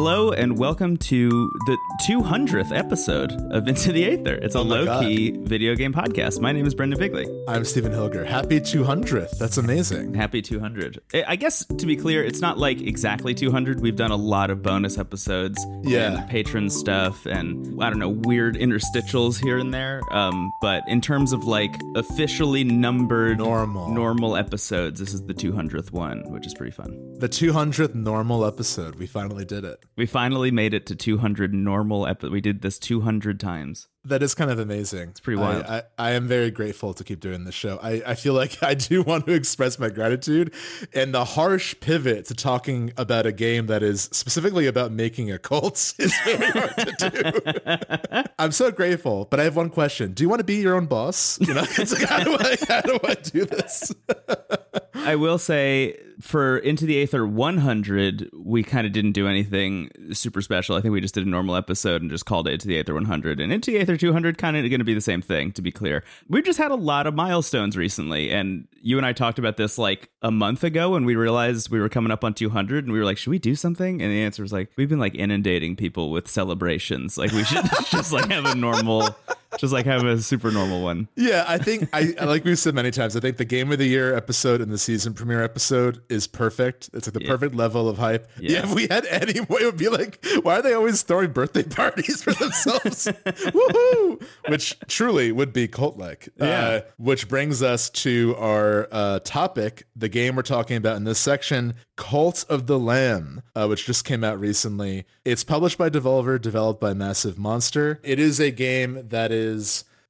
Hello and welcome to the 200th episode of Into the Aether. It's a Oh low key video game podcast. My name is Brendon Bigley. I'm Stephen Hilger. Happy 200th. That's amazing. Happy 200. I I guess to be clear, it's not like exactly 200. We've done a lot of bonus episodes, Yeah. and patron stuff, and I don't know, weird interstitials here and there. Um, but in terms of like officially numbered Normal. normal episodes, this is the 200th one, which is pretty fun. The 200th normal episode. We finally did it. We finally made it to 200 normal episodes. We did this 200 times. That is kind of amazing. It's pretty wild. I, I, I am very grateful to keep doing this show. I, I feel like I do want to express my gratitude. And the harsh pivot to talking about a game that is specifically about making a cult is very hard to do. I'm so grateful. But I have one question. Do you want to be your own boss? You know, it's like, how do I how do I do this? I will say for Into the Aether 100, we kind of didn't do anything super special. I think we just did a normal episode and just called it Into the Aether 100. And Into the Aether 200 kind of going to be the same thing, to be clear. We've just had a lot of milestones recently. And you and I talked about this like a month ago when we realized we were coming up on 200 and we were like, should we do something? And the answer was like, we've been like inundating people with celebrations. Like we should just like have a normal, just like have a super normal one. Yeah, I think I like we've said many times. I think the game of the year episode and the season premiere episode is perfect. It's like the perfect level of hype. Yeah. Yeah. if we had any, it would be like, why are they always throwing birthday parties for themselves? Woohoo! Which truly would be cult like. Yeah. which brings us to our uh, topic, the game we're talking about in this section, Cult of the Lamb, uh, which just came out recently. It's published by Devolver, developed by Massive Monster. It is a game that is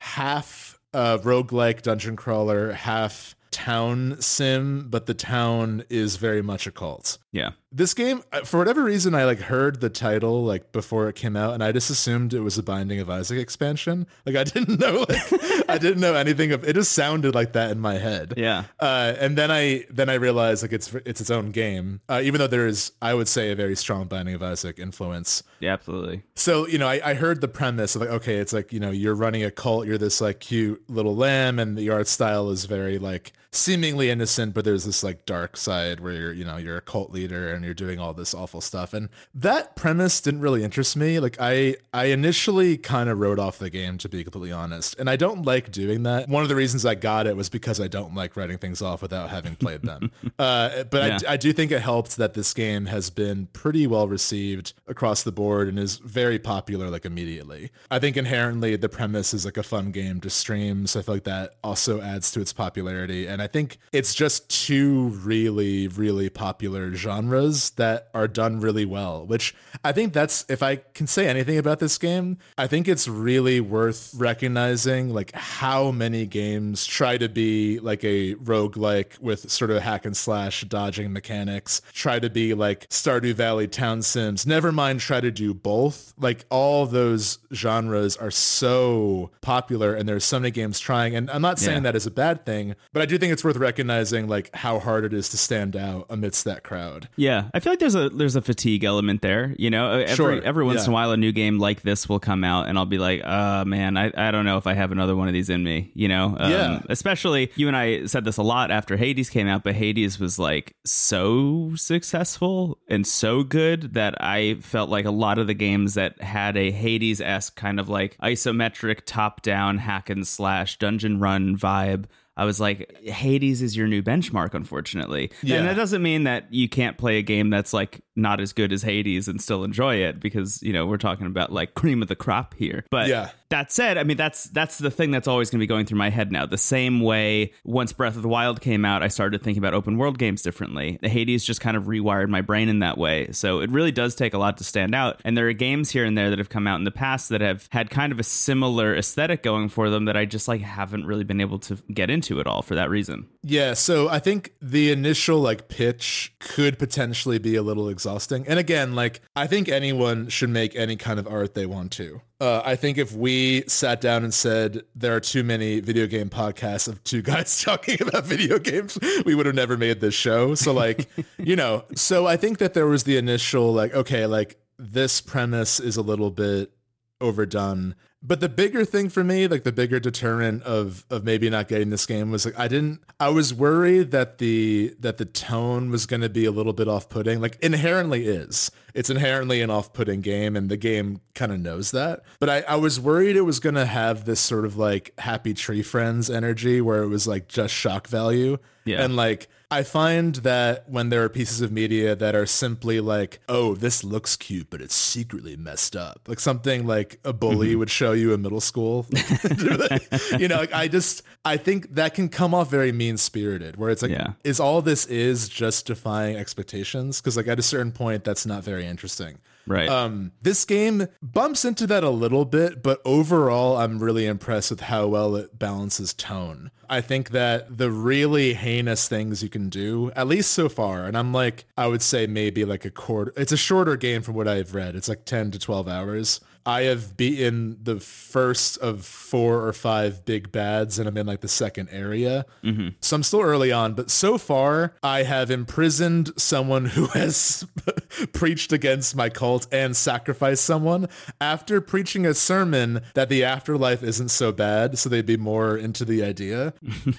half uh, roguelike dungeon crawler, half town sim, but the town is very much a cult. Yeah. This game, uh, for whatever reason, I like heard the title like before it came out, and I just assumed it was a Binding of Isaac expansion. Like I didn't know, like I didn't know anything of. It just sounded like that in my head. Yeah. Uh, and then I then I realized like it's it's its own game, uh, even though there is I would say a very strong Binding of Isaac influence. Yeah, absolutely. So, you know, I, I heard the premise of like, okay, it's like, you know, you're running a cult, you're this like cute little lamb, and the art style is very like seemingly innocent, but there's this like dark side where you're, you know, you're a cult leader and you're doing all this awful stuff. And that premise didn't really interest me. Like I I initially kind of wrote off the game to be completely honest. And I don't like doing that. One of the reasons I got it was because I don't like writing things off without having played them. uh, but Yeah. I, I do think it helped that this game has been pretty well received across the board and is very popular like immediately. I think inherently the premise is like a fun game to stream, so I feel like that also adds to its popularity. And I think it's just two really, really popular genres that are done really well, which I think that's if I can say anything about this game, I think it's really worth recognizing like how many games try to be like a roguelike with sort of hack and slash dodging mechanics, try to be like Stardew Valley town sims, never mind try to do both. Like all those genres are so popular and there's so many games trying. And I'm not saying Yeah. that is a bad thing, but I do think it's worth recognizing like how hard it is to stand out amidst that crowd. Yeah, I feel like there's a there's a fatigue element there. You know, every Sure, every once yeah. in a while a new game like this will come out, and I'll be like, uh man, I, I don't know if I have another one of these in me. You know, um, Yeah. Especially you and I said this a lot after Hades came out, but Hades was like so successful and so good that I felt like a lot of the games that had a Hades esque kind of like isometric top down hack and slash dungeon run vibe. I was like, Hades is your new benchmark, unfortunately. Yeah. And that doesn't mean that you can't play a game that's like not as good as Hades and still enjoy it because, you know, we're talking about like cream of the crop here. But Yeah. that said, I mean that's that's the thing that's always going to be going through my head now. The same way once Breath of the Wild came out, I started thinking about open world games differently. Hades just kind of rewired my brain in that way. So it really does take a lot to stand out. And there are games here and there that have come out in the past that have had kind of a similar aesthetic going for them that I just like haven't really been able to get into at all for that reason. Yeah, so I think the initial like pitch could potentially be a little exhausting. And again, like I think anyone should make any kind of art they want to. Uh, I think if we sat down and said there are too many video game podcasts of two guys talking about video games, we would have never made this show. So like, you know, so I think that there was the initial like, okay, like this premise is a little bit overdone. But the bigger thing for me, like the bigger deterrent of of maybe not getting this game was like I didn't I was worried that the that the tone was going to be a little bit off-putting. Like inherently is. It's inherently an off-putting game and the game kind of knows that. But I, I was worried it was going to have this sort of like happy tree friends energy where it was like just shock value. Yeah. And like I find that when there are pieces of media that are simply like, oh, this looks cute, but it's secretly messed up. Like something like a bully mm-hmm. would show you in middle school. you know, like I just I think that can come off very mean spirited, where it's like, Yeah. is all this is just defying expectations? Because like at a certain point, that's not very interesting. Right. Um, this game bumps into that a little bit, but overall, I'm really impressed with how well it balances tone. I think that the really heinous things you can do, at least so far, and I'm like, I would say maybe like a quarter. It's a shorter game from what I've read. It's like 10 to 12 hours. I have beaten the first of four or five big bads, and I'm in like the second area. Mm-hmm. So I'm still early on, but so far I have imprisoned someone who has preached against my cult and sacrificed someone after preaching a sermon that the afterlife isn't so bad, so they'd be more into the idea.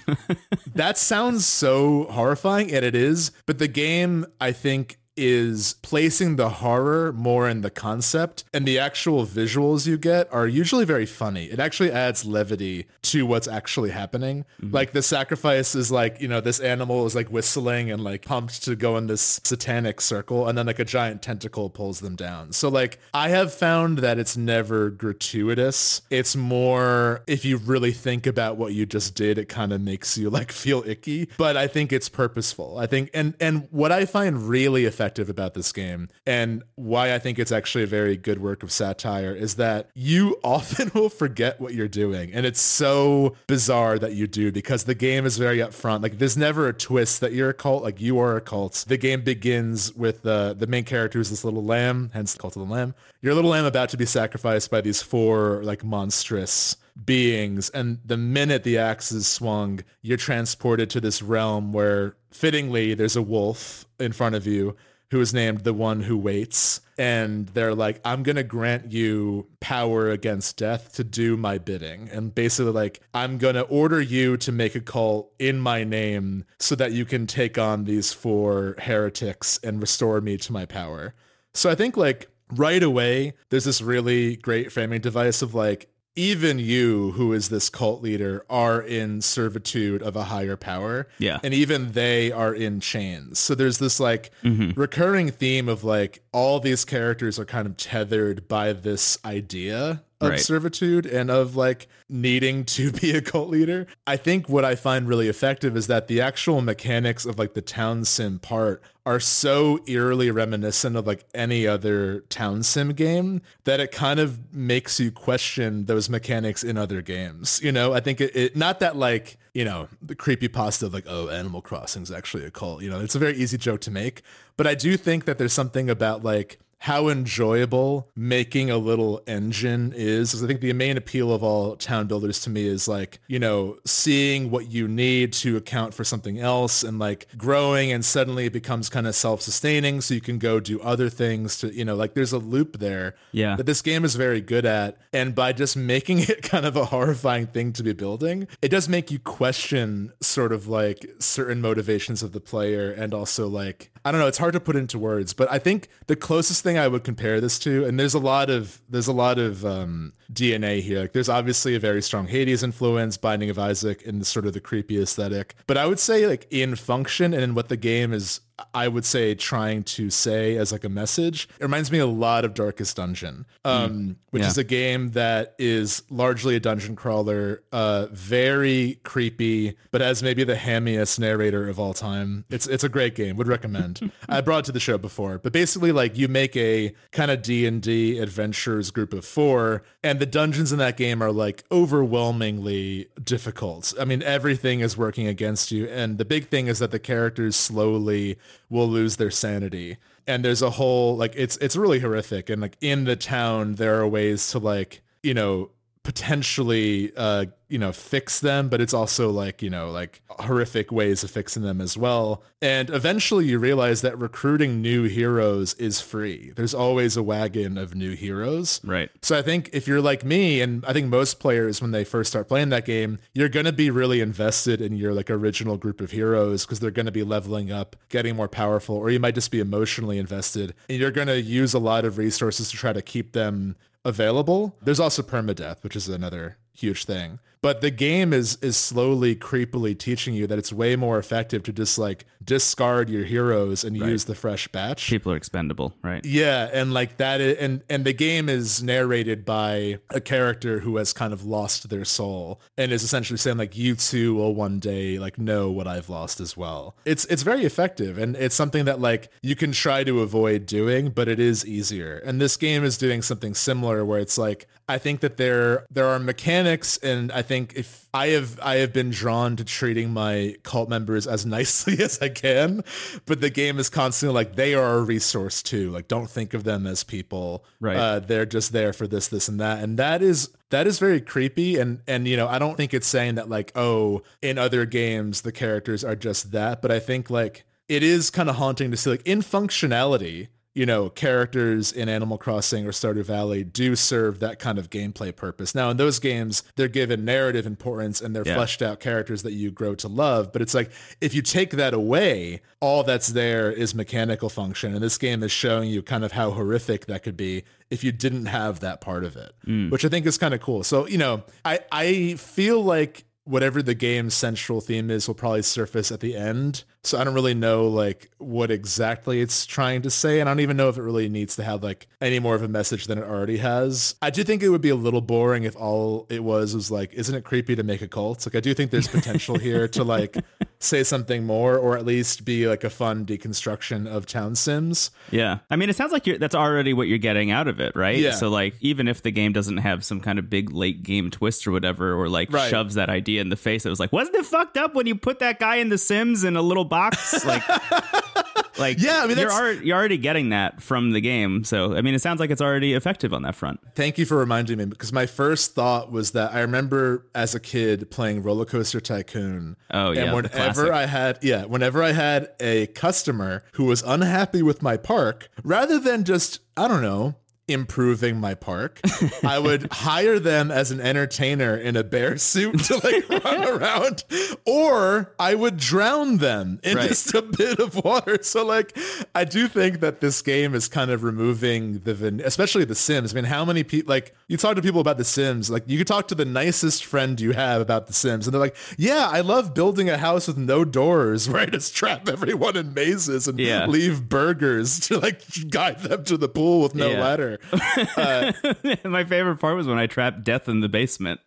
that sounds so horrifying, and it is, but the game, I think, is placing the horror more in the concept and the actual visuals you get are usually very funny. It actually adds levity to what's actually happening. Mm-hmm. Like the sacrifice is like, you know, this animal is like whistling and like pumped to go in this satanic circle and then like a giant tentacle pulls them down. So like I have found that it's never gratuitous. It's more if you really think about what you just did, it kind of makes you like feel icky, but I think it's purposeful. I think and and what I find really effective about this game and why I think it's actually a very good work of satire is that you often will forget what you're doing and it's so bizarre that you do because the game is very upfront. Like there's never a twist that you're a cult, like you are a cult. The game begins with uh, the main character is this little lamb, hence the cult of the lamb. Your little lamb about to be sacrificed by these four like monstrous beings and the minute the axe is swung you're transported to this realm where fittingly there's a wolf in front of you who is named the one who waits. And they're like i'm going to grant you power against death to do my bidding. And basically like i'm going to order you to make a call in my name so that you can take on these four heretics and restore me to my power. So i think like right away there's this really great framing device of like even you who is this cult leader are in servitude of a higher power Yeah. and even they are in chains so there's this like mm-hmm. recurring theme of like all these characters are kind of tethered by this idea of Right. servitude and of like needing to be a cult leader. I think what I find really effective is that the actual mechanics of like the town sim part are so eerily reminiscent of like any other town sim game that it kind of makes you question those mechanics in other games. You know, I think it, it not that like, you know, the creepy pasta of like, oh, Animal Crossing is actually a cult. You know, it's a very easy joke to make. But I do think that there's something about like how enjoyable making a little engine is. I think the main appeal of all town builders to me is like, you know, seeing what you need to account for something else and like growing and suddenly it becomes kind of self-sustaining so you can go do other things to, you know, like there's a loop there Yeah. that this game is very good at. And by just making it kind of a horrifying thing to be building, it does make you question sort of like certain motivations of the player and also like, I don't know, it's hard to put into words, but I think the closest thing I would compare this to, and there's a lot of, there's a lot of um, DNA here. Like there's obviously a very strong Hades influence, Binding of Isaac, and sort of the creepy aesthetic. But I would say like in function and in what the game is I would say trying to say as like a message. It reminds me a lot of Darkest Dungeon, um, which Yeah. is a game that is largely a dungeon crawler, uh, very creepy, but has maybe the hammiest narrator of all time. It's it's a great game. Would recommend. I brought it to the show before, but basically like you make a kind of D and D adventures group of four, and the dungeons in that game are like overwhelmingly difficult. I mean, everything is working against you, and the big thing is that the characters slowly will lose their sanity. And there's a whole like it's it's really horrific. And like in the town, there are ways to like you know potentially uh you know fix them but it's also like you know like horrific ways of fixing them as well. And eventually you realize that recruiting new heroes is free. There's always a wagon of new heroes. Right. so I think if you're like me, and I think most players when they first start playing that game, you're going to be really invested in your like original group of heroes because they're going to be leveling up, getting more powerful, or you might just be emotionally invested, and you're going to use a lot of resources to try to keep them available. There's also permadeath, which is another huge thing. But the game is is slowly creepily teaching you that it's way more effective to just like discard your heroes and use the fresh batch. People are expendable, right? Yeah, and like that, and and the game is narrated by a character who has kind of lost their soul and is essentially saying like, you too will one day like know what I've lost as well. It's it's very effective, and it's something that like you can try to avoid doing, but it is easier. And this game is doing something similar where it's like I think that there there are mechanics, and I think if I have I have been drawn to treating my cult members as nicely as I can, but the game is constantly like they are a resource too. Like don't think of them as people. Right. Uh, they're just there for this, this, and that, and that is that is very creepy. And and you know I don't think it's saying that like oh in other games the characters are just that, but I think like it is kind of haunting to see like in functionality you know, characters in Animal Crossing or Stardew Valley do serve that kind of gameplay purpose. Now, in those games, they're given narrative importance and they're Yeah. fleshed out characters that you grow to love. But it's like, if you take that away, all that's there is mechanical function. And this game is showing you kind of how horrific that could be if you didn't have that part of it, hmm. which I think is kind of cool. So, you know, I, I feel like whatever the game's central theme is will probably surface at the end. So I don't really know like what exactly it's trying to say. And I don't even know if it really needs to have like any more of a message than it already has. I do think it would be a little boring if all it was was like, isn't it creepy to make a cult? Like I do think there's potential here to like say something more or at least be like a fun deconstruction of town sims. Yeah. I mean, it sounds like you're, that's already what you're getting out of it, right? Yeah. So, like, even if the game doesn't have some kind of big late game twist or whatever, or like Right. shoves that idea in the face, it was like, wasn't it fucked up when you put that guy in The Sims in a little box? Like, like Yeah, I mean, you're, already, you're already getting that from the game. So, I mean, it sounds like it's already effective on that front. Thank you for reminding me because my first thought was that I remember as a kid playing Roller Coaster Tycoon. Oh, yeah, And whenever. I had yeah, whenever I had a customer who was unhappy with my park, rather than just I don't know improving my park i would hire them as an entertainer in a bear suit to like run around or i would drown them in Right. just a bit of water so like i do think that this game is kind of removing the van- especially the sims i mean how many people like you talk to people about the sims like you could talk to the nicest friend you have about the sims and they're like yeah i love building a house with no doors where i just trap everyone in mazes and Yeah. leave burgers to like guide them to the pool with no Yeah. ladder My favorite part was when I trapped Death in the basement.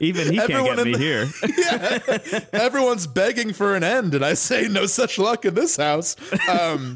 Even he can't Everyone get in me the- here. everyone's begging for an end and i say no such luck in this house um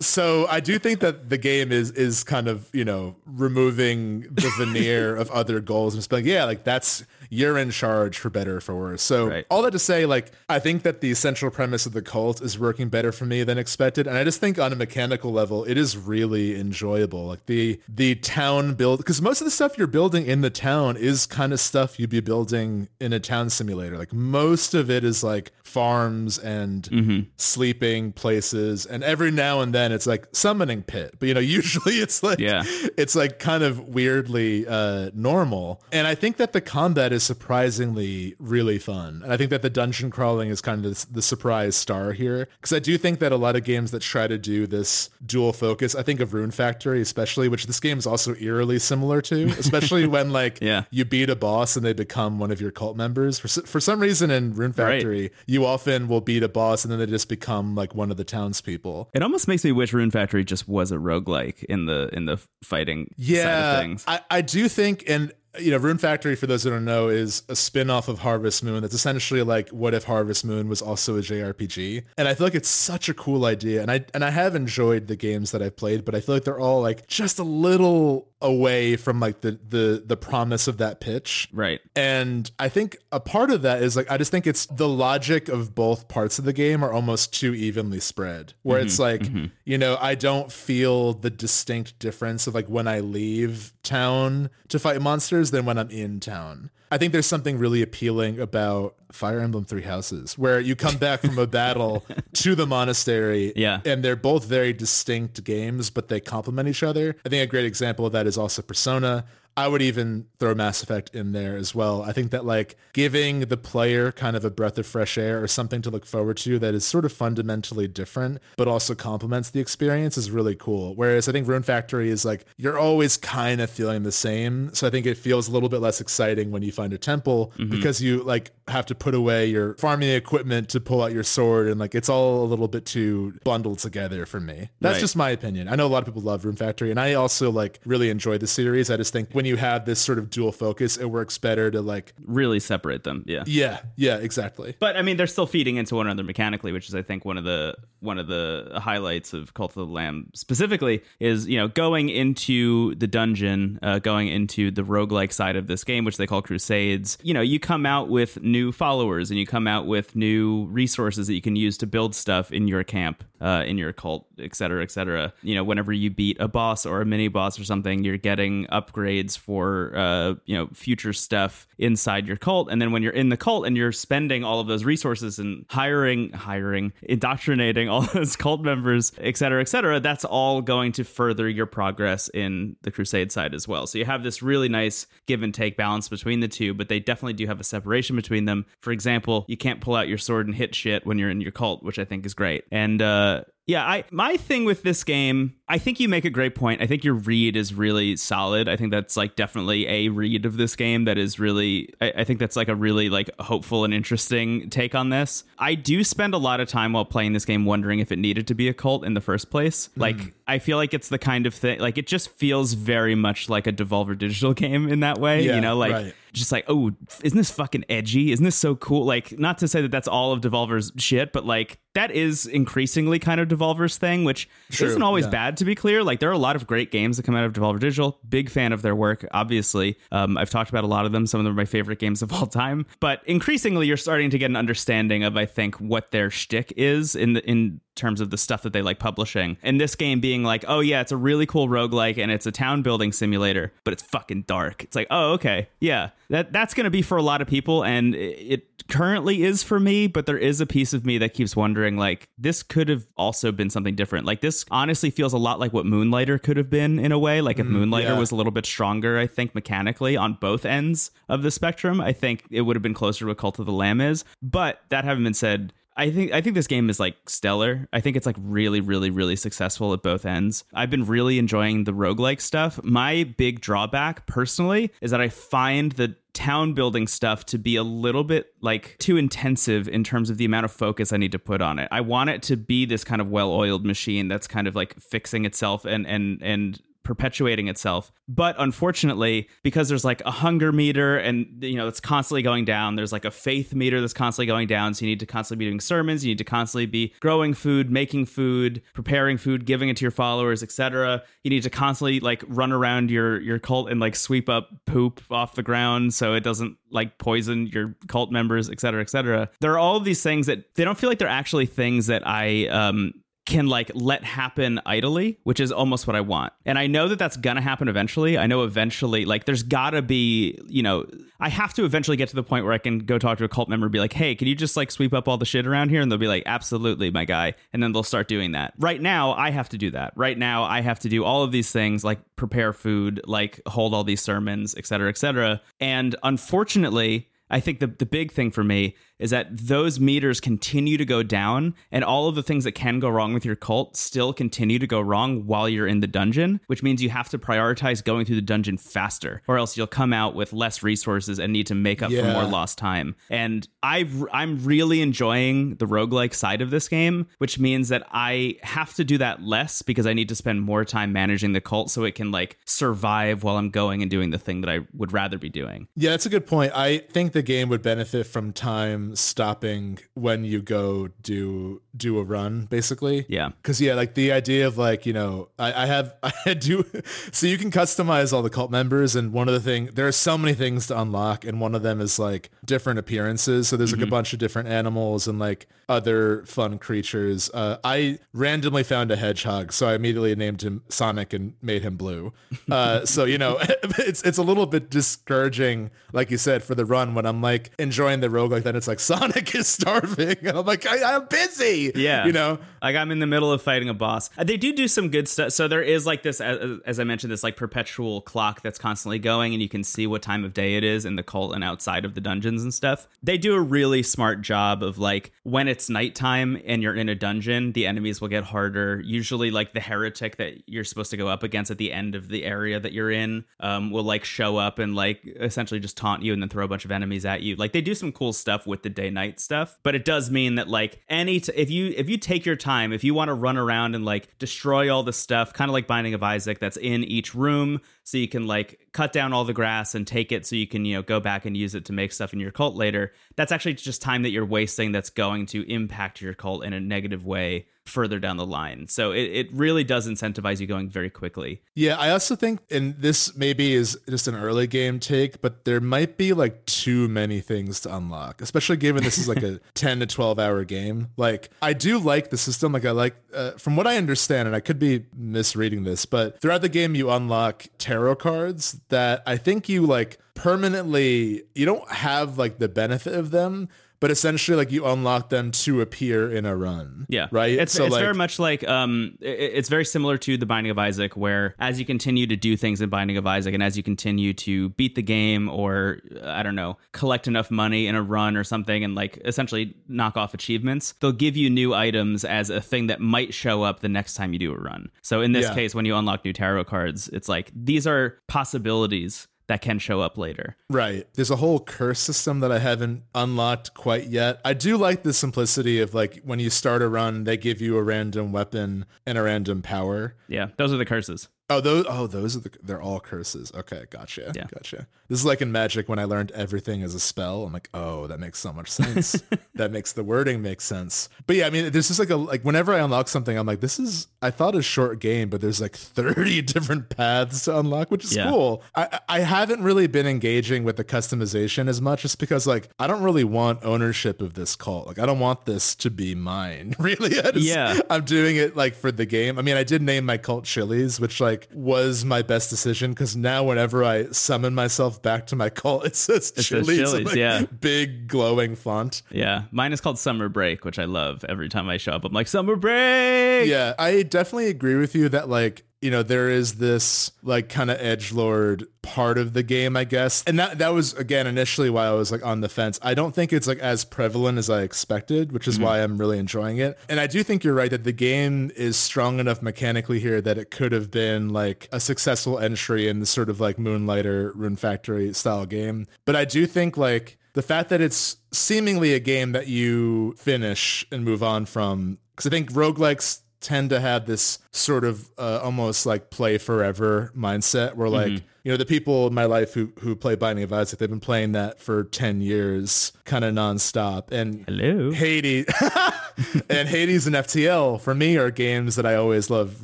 so i do think that the game is is kind of you know removing the veneer of other goals and just being like yeah like that's you're in charge for better or for worse. So Right. all that to say like i think that the central premise of the cult is working better for me than expected. And i just think on a mechanical level it is really enjoyable. Like the the town build because most of the stuff you're building in the town is kind of stuff you'd be building in a town simulator. Like most of it is like farms and sleeping places. And every now and then it's like summoning pit. But you know usually it's like Yeah. it's like kind of weirdly uh, normal. And I think that the combat is surprisingly really fun. And I think that the dungeon crawling is kind of the, the surprise star here. Because I do think that a lot of games that try to do this dual focus, I think of Rune Factory especially, which this game is also eerily similar to, especially when like Yeah. you beat a boss and they become one of your cult members. For, for some reason in Rune Right. Factory, you often will beat a boss and then they just become like one of the townspeople. It almost makes me wish Rune Factory just was a roguelike in the in the fighting side yeah, of things. I, I do think, and you know, Rune Factory, for those who don't know, is a spin-off of Harvest Moon. That's essentially like what if Harvest Moon was also a JRPG. And I feel like it's such a cool idea. And I and I have enjoyed the games that I've played, but I feel like they're all like just a little away from like the the the promise of that pitch. Right. And I think a part of that is like I just think it's the logic of both parts of the game are almost too evenly spread. Where it's mm-hmm. like, mm-hmm. you know, I don't feel the distinct difference of like when I leave town to fight monsters than when I'm in town. I think there's something really appealing about Fire Emblem Three Houses, where you come back from a battle to the monastery, Yeah. and they're both very distinct games, but they complement each other. I think a great example of that is also Persona. I would even throw Mass Effect in there as well. I think that like giving the player kind of a breath of fresh air or something to look forward to that is sort of fundamentally different, but also complements the experience is really cool. Whereas I think Rune Factory is like, you're always kind of feeling the same. So I think it feels a little bit less exciting when you find a temple mm-hmm. because you like have to put away your farming equipment to pull out your sword and like it's all a little bit too bundled together for me. That's Right. just my opinion. I know a lot of people love Rune Factory and I also like really enjoy the series. I just think when you have this sort of dual focus, it works better to like, Really separate them. Yeah. yeah, yeah, exactly. But I mean, they're still feeding into one another mechanically, which is, I think, one of the one of the highlights of Cult of the Lamb specifically is you know going into the dungeon, uh, going into the roguelike side of this game, which they call Crusades. You know, you come out with new followers and you come out with new resources that you can use to build stuff in your camp, uh, in your cult, et cetera, et cetera. You know, whenever you beat a boss or a mini boss or something, you're getting upgrades for uh, you know future stuff inside your cult, and then when you're in the cult and you're spending all of those resources and hiring, hiring, indoctrinating all those cult members, et cetera, et cetera, that's all going to further your progress in the crusade side as well. So you have this really nice give and take balance between the two, but they definitely do have a separation between them. For example, you can't pull out your sword and hit shit when you're in your cult, which I think is great. And uh yeah, I my thing with this game, I think you make a great point. I think your read is really solid. I think that's like definitely a read of this game that is really I, I think that's like a really like hopeful and interesting take on this. I do spend a lot of time while playing this game wondering if it needed to be a cult in the first place. Mm-hmm. Like I feel like it's the kind of thing like it just feels very much like a Devolver Digital game in that way. Yeah, you know, like right. just like, oh, isn't this fucking edgy? Isn't this so cool? Like, not to say that that's all of Devolver's shit, but like that is increasingly kind of Devolver's thing, which True, isn't always yeah. bad to be clear. Like, there are a lot of great games that come out of Devolver Digital. Big fan of their work, obviously. Um, I've talked about a lot of them. Some of them are my favorite games of all time. But increasingly, you're starting to get an understanding of, I think, what their shtick is in the in terms of the stuff that they like publishing. And this game being like, oh yeah, it's a really cool roguelike and it's a town building simulator, but it's fucking dark. It's like, oh okay, yeah, that that's gonna be for a lot of people, and it, currently is for me. But there is a piece of me that keeps wondering, like, this could have also been something different. Like this honestly feels a lot like what Moonlighter could have been in a way. Like if mm, Moonlighter yeah. was a little bit stronger, I think mechanically on both ends of the spectrum, I think it would have been closer to what Cult of the Lamb is. But that having been said. I think I think this game is like stellar. I think it's like really, really, really successful at both ends. I've been really enjoying the roguelike stuff. My big drawback personally is that I find the town building stuff to be a little bit like too intensive in terms of the amount of focus I need to put on it. I want it to be this kind of well-oiled machine that's kind of like fixing itself and and and perpetuating itself. But unfortunately, because there's like a hunger meter and you know it's constantly going down, there's like a faith meter that's constantly going down. So you need to constantly be doing sermons, you need to constantly be growing food, making food, preparing food, giving it to your followers, etc. You need to constantly like run around your your cult and like sweep up poop off the ground so it doesn't like poison your cult members, etc., etc. There are all these things that they don't feel like they're actually things that I um can like let happen idly, which is almost what I want. And I know that that's gonna happen eventually. I know eventually, like, there's gotta be, you know, I have to eventually get to the point where I can go talk to a cult member and be like, hey, can you just like sweep up all the shit around here? And they'll be like, absolutely, my guy. And then they'll start doing that. Right now, I have to do that. Right now, I have to do all of these things like prepare food, like hold all these sermons, et cetera, et cetera. And unfortunately, I think the, the big thing for me is that those meters continue to go down and all of the things that can go wrong with your cult still continue to go wrong while you're in the dungeon, which means you have to prioritize going through the dungeon faster or else you'll come out with less resources and need to make up for more lost time. And I I'm really enjoying the roguelike side of this game, which means that I have to do that less because I need to spend more time managing the cult so it can like survive while I'm going and doing the thing that I would rather be doing. Yeah, that's a good point. I think the game would benefit from time stopping when you go do do a run, basically. Yeah. Cause yeah, like the idea of like, you know, I, I have I do so you can customize all the cult members and one of the thing there are so many things to unlock and one of them is like different appearances. So there's like a bunch of different animals and like other fun creatures. Uh, I randomly found a hedgehog, so I immediately named him Sonic and made him blue. Uh, so you know, it's it's a little bit discouraging, like you said, for the run when I'm like enjoying the rogue like that. It's like Sonic is starving, and I'm like, I, I'm busy. Yeah. you know. Like I'm in the middle of fighting a boss. Uh, They do do some good stuff. So there is like this, as, as I mentioned, this like perpetual clock that's constantly going, and you can see what time of day it is in the cult and outside of the dungeons and stuff. They do a really smart job of like when it's nighttime and you're in a dungeon, the enemies will get harder. Usually, like the heretic that you're supposed to go up against at the end of the area that you're in um, will like show up and like essentially just taunt you and then throw a bunch of enemies at you. Like they do some cool stuff with the day night stuff, but it does mean that like any t- if you if you take your time, if you want to run around and like destroy all the stuff, kind of like Binding of Isaac, that's in each room, so you can like cut down all the grass and take it so you can you know go back and use it to make stuff in your cult later. That's actually just time that you're wasting that's going to impact your cult in a negative way further down the line. So it, it really does incentivize you going very quickly. Yeah, I also think, and this maybe is just an early game take, but there might be like too many things to unlock, especially given this is like a 10 to 12 hour game. Like, I do like the system. Like, I like, uh, from what I understand, and I could be misreading this, but throughout the game, you unlock tarot cards that I think you like permanently, you don't have like the benefit of them. But essentially, like you unlock them to appear in a run. Yeah, Right. It's, it's very much like um, i- it's very similar to the Binding of Isaac, where as you continue to do things in Binding of Isaac, and as you continue to beat the game, or uh, I don't know, collect enough money in a run or something, and like essentially knock off achievements, they'll give you new items as a thing that might show up the next time you do a run. So in this Yeah. case, when you unlock new tarot cards, it's like these are possibilities that can show up later. Right. There's a whole curse system that I haven't unlocked quite yet. I do like the simplicity of like when you start a run, they give you a random weapon and a random power. Yeah, those are the curses. Oh, those. Oh, those are the. They're all curses. Okay, gotcha. Yeah. gotcha. This is like in Magic when I learned everything as a spell. I'm like, oh, that makes so much sense. that makes the wording make sense. But yeah, I mean, this is like a like whenever I unlock something, I'm like, this is. I thought a short game, but there's like 30 different paths to unlock, which is Yeah. cool. I I haven't really been engaging with the customization as much, just because like I don't really want ownership of this cult. Like I don't want this to be mine. Really. I just- Yeah. I'm doing it like for the game. I mean, I did name my cult Chili's, which like was my best decision because now whenever I summon myself back to my cult, it says says Chili's, Chili's, like, yeah. big glowing font. Yeah, mine is called Summer Break, which I love. Every time I show up, I'm like Summer Break. Yeah, I definitely agree with you that like you know there is this like kind of edge lord part of the game, I guess, and that that was again initially why I was like on the fence. I don't think it's like as prevalent as I expected, which is mm-hmm. why I'm really enjoying it. And I do think you're right that the game is strong enough mechanically here that it could have been like a successful entry in the sort of like Moonlighter Rune Factory style game. But I do think like the fact that it's seemingly a game that you finish and move on from because I think roguelikes tend to have this sort of uh, almost like play forever mindset where like you know the people in my life who who play Binding of Isaac they've been playing that for 10 years kind of nonstop and Hello. Hades and Hades and FTL for me are games that I always love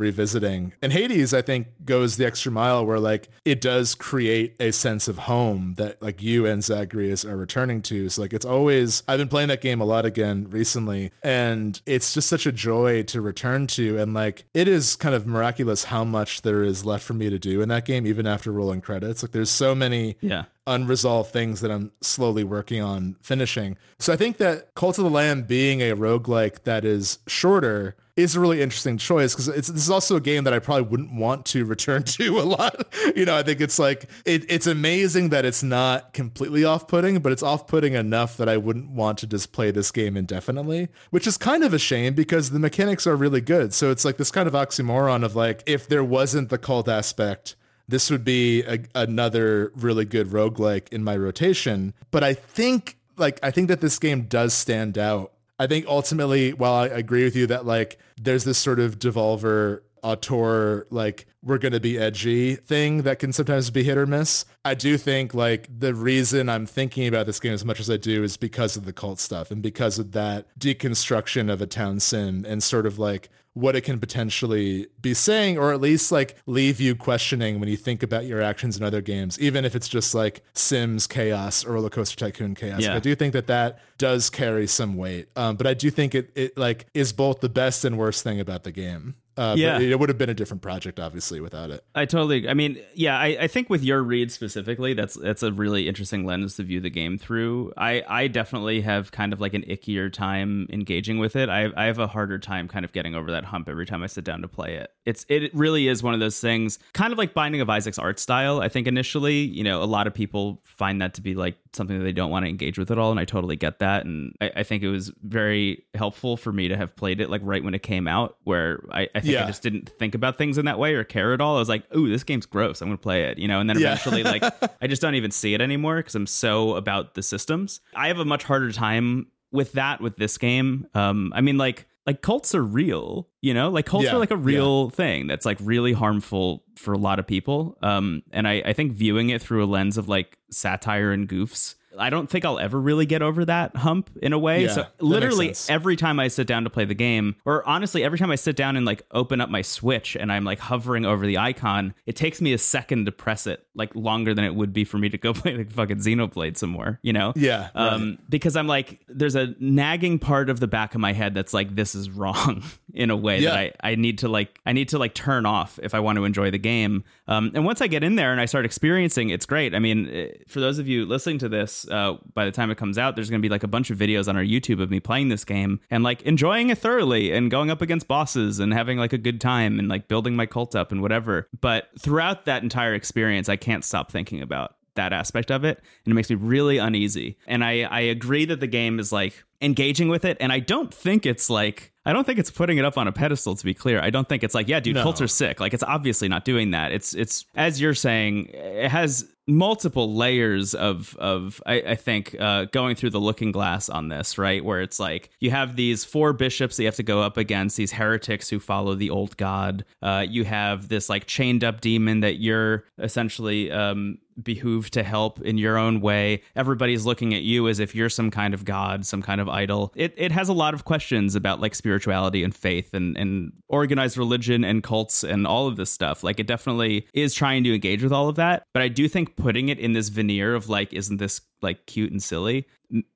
revisiting. And Hades I think goes the extra mile where like it does create a sense of home that like you and Zagreus are returning to. So like it's always I've been playing that game a lot again recently and it's just such a joy to return to and like it is kind of miraculous how much there is left for me to do in that game even after rolling credits. Like there's so many Yeah. Unresolved things that I'm slowly working on finishing. So I think that Cult of the Lamb being a roguelike that is shorter is a really interesting choice because it's this is also a game that I probably wouldn't want to return to a lot. you know, I think it's like it, it's amazing that it's not completely off-putting, but it's off-putting enough that I wouldn't want to just play this game indefinitely, which is kind of a shame because the mechanics are really good. So it's like this kind of oxymoron of like if there wasn't the cult aspect this would be a, another really good roguelike in my rotation. But I think like I think that this game does stand out. I think ultimately, while I agree with you that like there's this sort of devolver auteur like we're going to be edgy thing that can sometimes be hit or miss. I do think like the reason I'm thinking about this game as much as I do is because of the cult stuff and because of that deconstruction of a town sim and sort of like what it can potentially be saying or at least like leave you questioning when you think about your actions in other games even if it's just like sims chaos or roller coaster tycoon chaos. Yeah. i do think that that does carry some weight. Um, but i do think it, it like is both the best and worst thing about the game uh, Yeah. but it would have been a different project obviously without it I totally. I mean, yeah, I, I think with your read specifically, that's that's a really interesting lens to view the game through. I I definitely have kind of like an ickier time engaging with it. I I have a harder time kind of getting over that hump every time I sit down to play it. It's it really is one of those things, kind of like Binding of Isaac's art style. I think initially, you know, a lot of people find that to be like something that they don't want to engage with at all, and I totally get that. And I, I think it was very helpful for me to have played it like right when it came out, where I, I think I just didn't think about things in that way or care at all. I was like, "Ooh, this game's gross. I'm going to play it," you know. And then Yeah. eventually, like, I just don't even see it anymore because I'm so about the systems. I have a much harder time with that with this game. Um, I mean, like, like cults are real, you know. Like cults Yeah, are like a real thing that's like really harmful for a lot of people. Um, and I, I think viewing it through a lens of like satire and goofs. I don't think I'll ever really get over that hump in a way. Yeah, so literally every time I sit down to play the game, or honestly, every time I sit down and like open up my Switch and I'm like hovering over the icon, it takes me a second to press it, like longer than it would be for me to go play like fucking Xenoblade some more, you know? Yeah, Um, because I'm like, there's a nagging part of the back of my head that's like, this is wrong in a way that I, I need to like, I need to like turn off if I want to enjoy the game. Um, and once I get in there and I start experiencing, it's great. I mean, eh, for those of you listening to this, uh, by the time it comes out, there's going to be like a bunch of videos on our YouTube of me playing this game and like enjoying it thoroughly and going up against bosses and having like a good time and like building my cult up and whatever. But throughout that entire experience, I can't stop thinking about that aspect of it and it makes me really uneasy and i i agree that the game is like engaging with it and i don't think it's like i don't think it's putting it up on a pedestal to be clear i don't think it's like yeah dude No. cults are sick like it's obviously not doing that it's it's as you're saying it has multiple layers of of I, I think uh, going through the looking glass on this, right? Where it's like you have these four bishops that you have to go up against, these heretics who follow the old god. Uh, you have this like chained up demon that you're essentially um, behooved to help in your own way. Everybody's looking at you as if you're some kind of god, some kind of idol. It it has a lot of questions about like spirituality and faith and and organized religion and cults and all of this stuff. Like it definitely is trying to engage with all of that, but I do think putting it in this veneer of like isn't this like cute and silly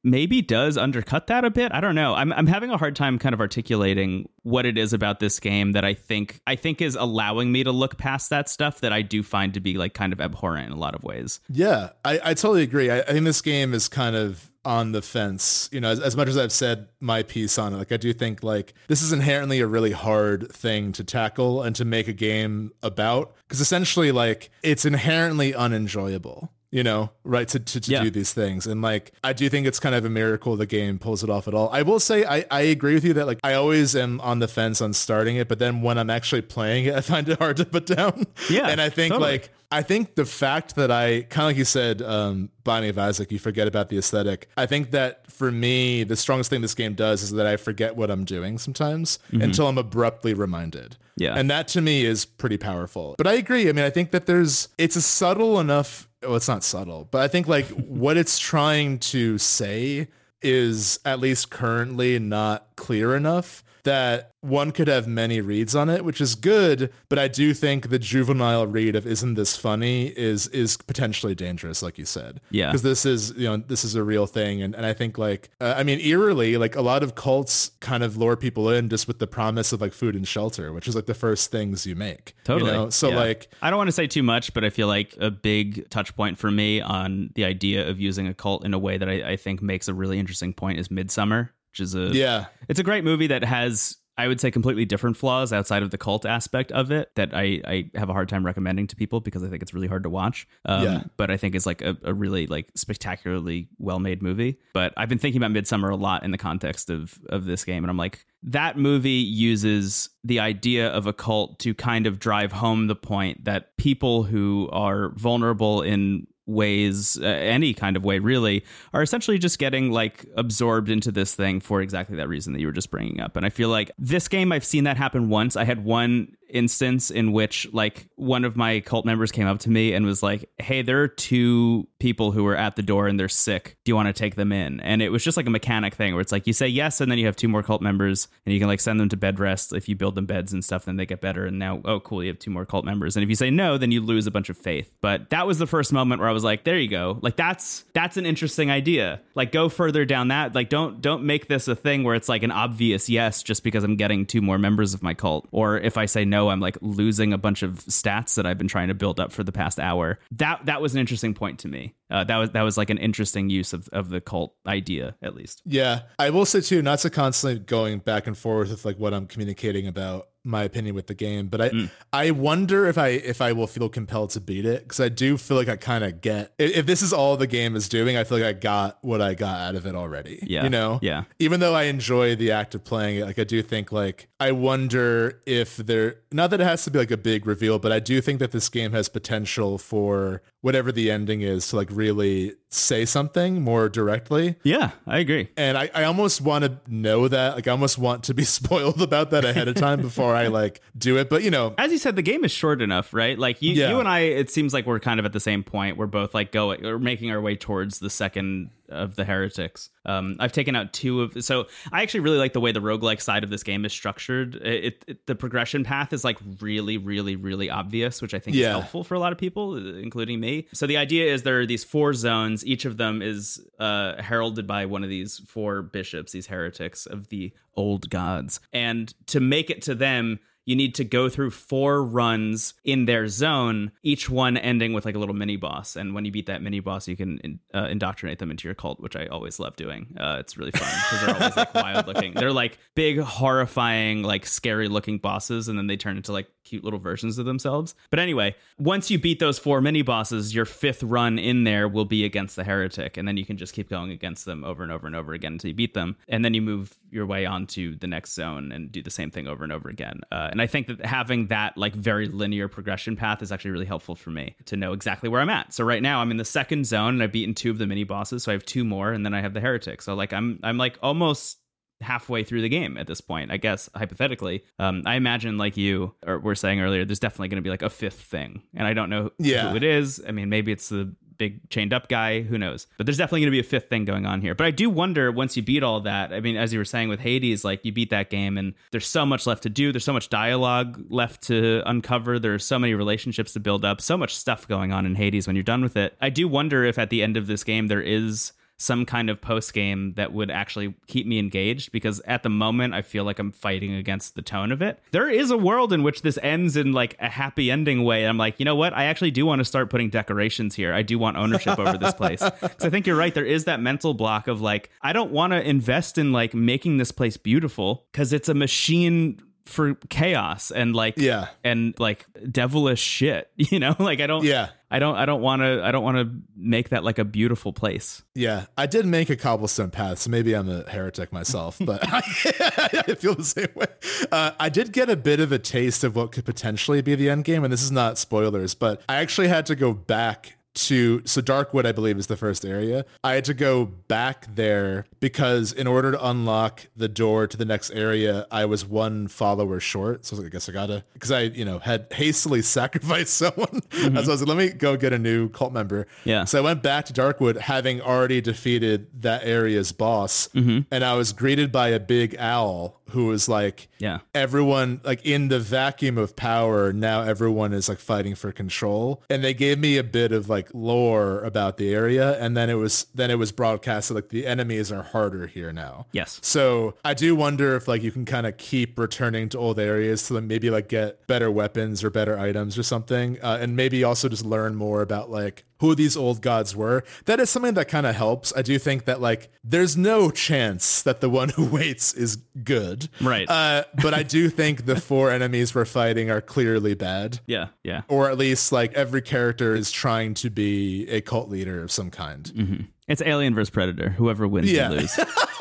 maybe does undercut that a bit. I don't know. I'm I'm having a hard time kind of articulating what it is about this game that I think I think is allowing me to look past that stuff that I do find to be like kind of abhorrent in a lot of ways. Yeah, I, I totally agree. I, I think this game is kind of on the fence. You know, as, as much as I've said my piece on it, like I do think like this is inherently a really hard thing to tackle and to make a game about because essentially like it's inherently unenjoyable. You know, right to to, to Yeah. do these things, and like I do think it's kind of a miracle the game pulls it off at all. I will say I I agree with you that like I always am on the fence on starting it, but then when I'm actually playing it, I find it hard to put down. Yeah, and I think totally. like I think the fact that I kind of like you said, um, Binding of Isaac, you forget about the aesthetic. I think that for me, the strongest thing this game does is that I forget what I'm doing sometimes until I'm abruptly reminded. Yeah. And that to me is pretty powerful. But I agree. I mean, I think that there's, it's a subtle enough, well, it's not subtle, but I think like what it's trying to say is at least currently not clear enough that one could have many reads on it, which is good, but I do think the juvenile read of "Isn't this funny?" is is potentially dangerous, like you said. Yeah. because this is you know this is a real thing, and and I think like uh, I mean eerily, like a lot of cults kind of lure people in just with the promise of like food and shelter, which is like the first things you make. you Totally. know? So Yeah. like I don't want to say too much, but I feel like a big touch point for me on the idea of using a cult in a way that I, I think makes a really interesting point is Midsummer, which is a yeah, it's a great movie that has I would say completely different flaws outside of the cult aspect of it that I, I have a hard time recommending to people because I think it's really hard to watch. Um, Yeah. But I think it's like a, a really like spectacularly well made movie. But I've been thinking about Midsummer a lot in the context of of this game, and I'm like that movie uses the idea of a cult to kind of drive home the point that people who are vulnerable in ways uh, any kind of way really are essentially just getting like absorbed into this thing for exactly that reason that you were just bringing up. And i feel like this game i've seen that happen once. I had one instance in which like one of my cult members came up to me and was like, "Hey, there are two people who are at the door and they're sick. Do you want to take them in?" And it was just like a mechanic thing where it's like you say yes and then you have two more cult members and you can like send them to bed rest if you build them beds and stuff then they get better and now oh cool, you have two more cult members. And if you say no, then you lose a bunch of faith. But that was the first moment where I was like, "There you go." Like that's that's an interesting idea. Like go further down that. Like don't don't make this a thing where it's like an obvious yes just because I'm getting two more members of my cult or if I say no, I'm like losing a bunch of stats that I've been trying to build up for the past hour. That that was an interesting point to me. Uh, that was that was like an interesting use of, of the cult idea, at least. Yeah, I will say too, not to constantly going back and forth with like what I'm communicating about my opinion with the game, but I mm. I wonder if I if I will feel compelled to beat it because I do feel like I kind of get if, if, this is all the game is doing, I feel like I got what I got out of it already. Yeah, you know. Yeah. Even though I enjoy the act of playing it, like I do think like I wonder if there not that it has to be like a big reveal, but I do think that this game has potential for whatever the ending is to like really say something more directly. Yeah, I agree. And I, I almost want to know that. Like I almost want to be spoiled about that ahead of time before I like do it. But you know, as you said, the game is short enough, right? Like you, yeah. you and I, it seems like we're kind of at the same point. We're both like going or making our way towards the second of the heretics. Um, I've taken out two of so I actually really like the way the roguelike side of this game is structured. It, it the progression path is like really, really, really obvious, which I think yeah. is helpful for a lot of people, including me. So the idea is there are these four zones. Each of them is uh, heralded by one of these four bishops, these heretics of the old gods, and to make it to them you need to go through four runs in their zone, each one ending with like a little mini boss. And when you beat that mini boss, you can uh, indoctrinate them into your cult, which I always love doing. Uh, it's really fun because they're always like wild looking. They're like big, horrifying, like scary looking bosses, and then they turn into like cute little versions of themselves. But anyway, once you beat those four mini bosses, your fifth run in there will be against the heretic, and then you can just keep going against them over and over and over again until you beat them, and then you move your way onto the next zone and do the same thing over and over again. Uh, and I think that having that like very linear progression path is actually really helpful for me to know exactly where I'm at. So right now I'm in the second zone and I've beaten two of the mini bosses, so I have two more, and then I have the heretic. So like I'm I'm like almost halfway through the game at this point, I guess, hypothetically. Um, I imagine, like you or were saying earlier, there's definitely going to be like a fifth thing. And I don't know yeah. who it is. I mean, maybe it's the big chained up guy. Who knows? But there's definitely going to be a fifth thing going on here. But I do wonder once you beat all that. I mean, as you were saying with Hades, like you beat that game and there's so much left to do. There's so much dialogue left to uncover. There's so many relationships to build up. So much stuff going on in Hades when you're done with it. I do wonder if at the end of this game there is some kind of post game that would actually keep me engaged because at the moment I feel like I'm fighting against the tone of it. There is a world in which this ends in like a happy ending way. I'm like, you know what? I actually do want to start putting decorations here. I do want ownership over this place. Because I think you're right. There is that mental block of like, I don't want to invest in like making this place beautiful because it's a machine for chaos and like yeah. and like devilish shit you know? Like i don't yeah. I don't i don't want to i don't want to make that like a beautiful place. Yeah. I did make a cobblestone path so maybe i'm a heretic myself but I, I, feel the same way. Uh, i did get a bit of a taste of what could potentially be the end game and this is not spoilers but i actually had to go back to so Darkwood, I believe, is the first area. I had to go back there because in order to unlock the door to the next area, I was one follower short. So I, guess I gotta because I, you know, had hastily sacrificed someone. Mm-hmm. so I was like, let me go get a new cult member. Yeah. So I went back to Darkwood having already defeated that area's boss. Mm-hmm. And I was greeted by a big owl who was like, yeah, everyone like in the vacuum of power, now everyone is like fighting for control. And they gave me a bit of like lore about the area. And then it was then it was broadcasted like the enemies are harder here now. Yes. So I do wonder if like you can kind of keep returning to old areas to like, maybe like get better weapons or better items or something. Uh, and maybe also just learn more about like who these old gods were. That is something that kind of helps. I do think that like there's no chance that the one who waits is good. Right. Uh, but I do think the four enemies we're fighting are clearly bad. Yeah. Yeah. Or at least like every character is trying to be a cult leader of some kind. Mm-hmm. It's Alien versus Predator. Whoever wins, yeah. you lose.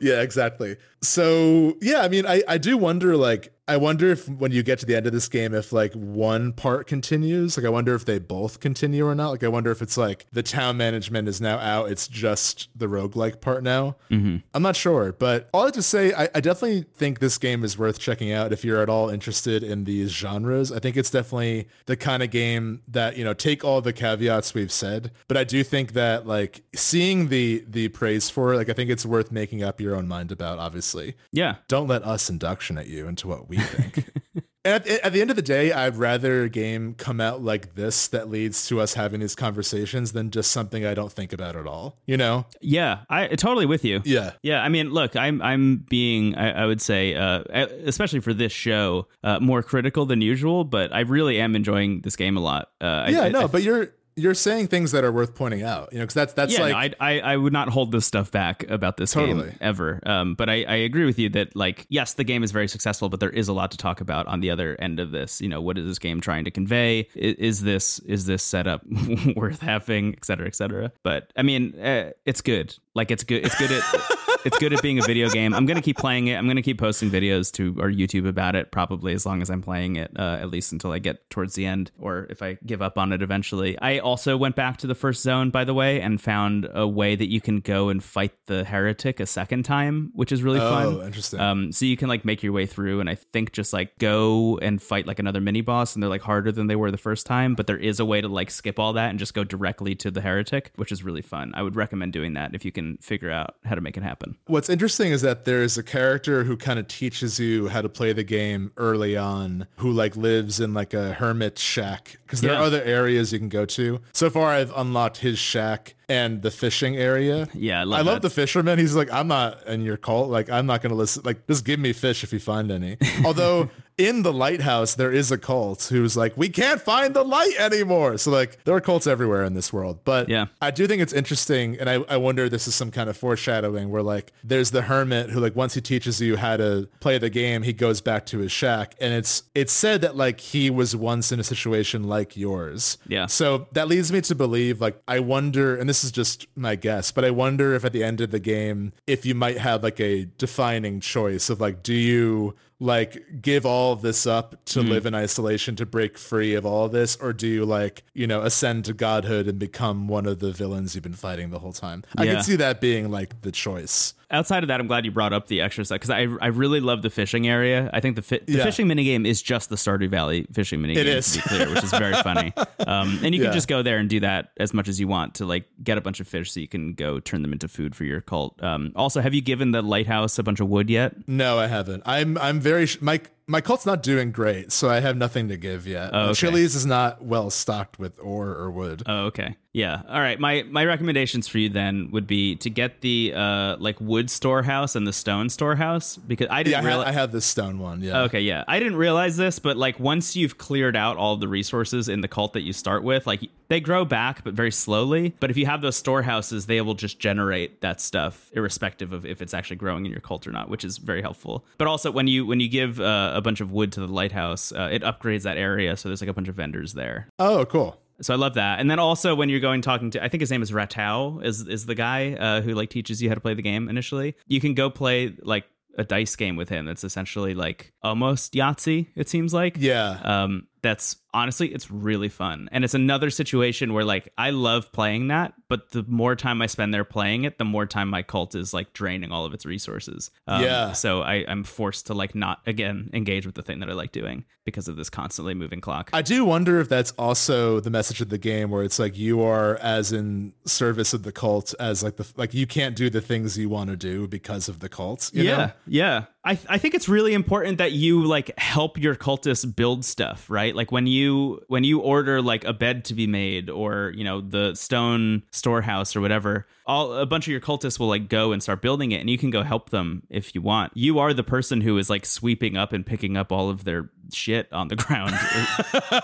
yeah, exactly. So yeah, I mean, I, I do wonder like I wonder if when you get to the end of this game, if like one part continues, like I wonder if they both continue or not. Like I wonder if it's like the town management is now out. It's just the roguelike part now. Mm-hmm. I'm not sure, but all I have to say, I, I definitely think this game is worth checking out if you're at all interested in these genres. I think it's definitely the kind of game that, you know, take all the caveats we've said, but I do think that like seeing the the praise for it, like I think it's worth making up your own mind about, obviously. Yeah. Don't let us induction at you into what we think. At, at, the end of the day, I'd rather a game come out like this that leads to us having these conversations than just something I don't think about at all. You know? Yeah, I totally with you. Yeah, yeah. I mean, look, I'm I'm being, I, I would say, uh, especially for this show, uh, more critical than usual. But I really am enjoying this game a lot. Uh, yeah, I, no, I, but you're you're saying things that are worth pointing out, you know, because that's that's yeah, like no, I, I I would not hold this stuff back about this Totally. game ever. Um, but I, I agree with you that like yes, the game is very successful, but there is a lot to talk about on the other end of this. You know, what is this game trying to convey? Is, is this is this setup worth having, et cetera, et cetera? But I mean, uh, it's good. Like it's good. It's good at. it's good at being a video game. I'm gonna keep playing it. I'm gonna keep posting videos to our YouTube about it, probably as long as I'm playing it, uh, at least until I get towards the end, or if I give up on it eventually. I also went back to the first zone, by the way, and found a way that you can go and fight the heretic a second time, which is really oh, fun. Oh, interesting. Um, so you can like make your way through, and I think just like go and fight like another mini boss, and they're like harder than they were the first time. But there is a way to like skip all that and just go directly to the heretic, which is really fun. I would recommend doing that if you can figure out how to make it happen. What's interesting is that there's a character who kind of teaches you how to play the game early on, who like lives in like a hermit shack because there Yeah. are other areas you can go to. So far, I've unlocked his shack and the fishing area. Yeah, I love I love the fisherman. He's like, I'm not in your cult. Like, I'm not going to listen. Like, just give me fish if you find any. Although in the lighthouse, there is a cult who's like, we can't find the light anymore. So like, there are cults everywhere in this world. But Yeah. I do think it's interesting, and I, I wonder if this is some kind of foreshadowing where like there's the hermit who like once he teaches you how to play the game, he goes back to his shack, and it's it's said that like he was once in a situation like yours. Yeah. So that leads me to believe like I wonder, and this is just my guess, but I wonder if at the end of the game, if you might have like a defining choice of like, do you like give all this up to Hmm. live in isolation to break free of all this or do you like you know ascend to godhood and become one of the villains you've been fighting the whole time i Yeah. can see that being like the choice outside of that, I'm glad you brought up the extra stuff because I I really love the fishing area. I think the fi- the Yeah. fishing minigame is just the Stardew Valley fishing minigame. It is. to be clear, which is very funny. Um, and you Yeah. can just go there and do that as much as you want to like get a bunch of fish so you can go turn them into food for your cult. Um, also, have you given the lighthouse a bunch of wood yet? no i haven't i'm i'm very sh- my my cult's not doing great so i have nothing to give yet Oh, okay. chili's is not well stocked with ore or wood Oh, okay. Yeah. All right. My my recommendations for you then would be to get the uh like wood storehouse and the stone storehouse because I didn't ha- realize I have the stone one yeah Okay, yeah. I didn't realize this, but like once you've cleared out all the resources in the cult that you start with, like they grow back, but very slowly. But if you have those storehouses, they will just generate that stuff, irrespective of if it's actually growing in your cult or not, which is very helpful. But also when you when you give uh, a bunch of wood to the lighthouse, uh, it upgrades that area, so there's like a bunch of vendors there. oh cool So I love that. And then also when you're going talking to, I think his name is Ratau, is is the guy uh, who like teaches you how to play the game initially. You can go play like a dice game with him. That's essentially like almost Yahtzee. It seems like. yeah Um, that's honestly, it's really fun, and it's another situation where like I love playing that, but the more time I spend there playing it, the more time my cult is like draining all of its resources. Um, Yeah. So I, I'm forced to like not again engage with the thing that I like doing because of this constantly moving clock. I do wonder if that's also the message of the game where it's like you are as in service of the cult as like the like you can't do the things you want to do because of the cult. You yeah, know? yeah. I I think it's really important that you like help your cultists build stuff, right? Like when you when you order like a bed to be made or, you know, the stone storehouse or whatever, all a bunch of your cultists will like go and start building it and you can go help them if you want. You are the person who is like sweeping up and picking up all of their shit on the ground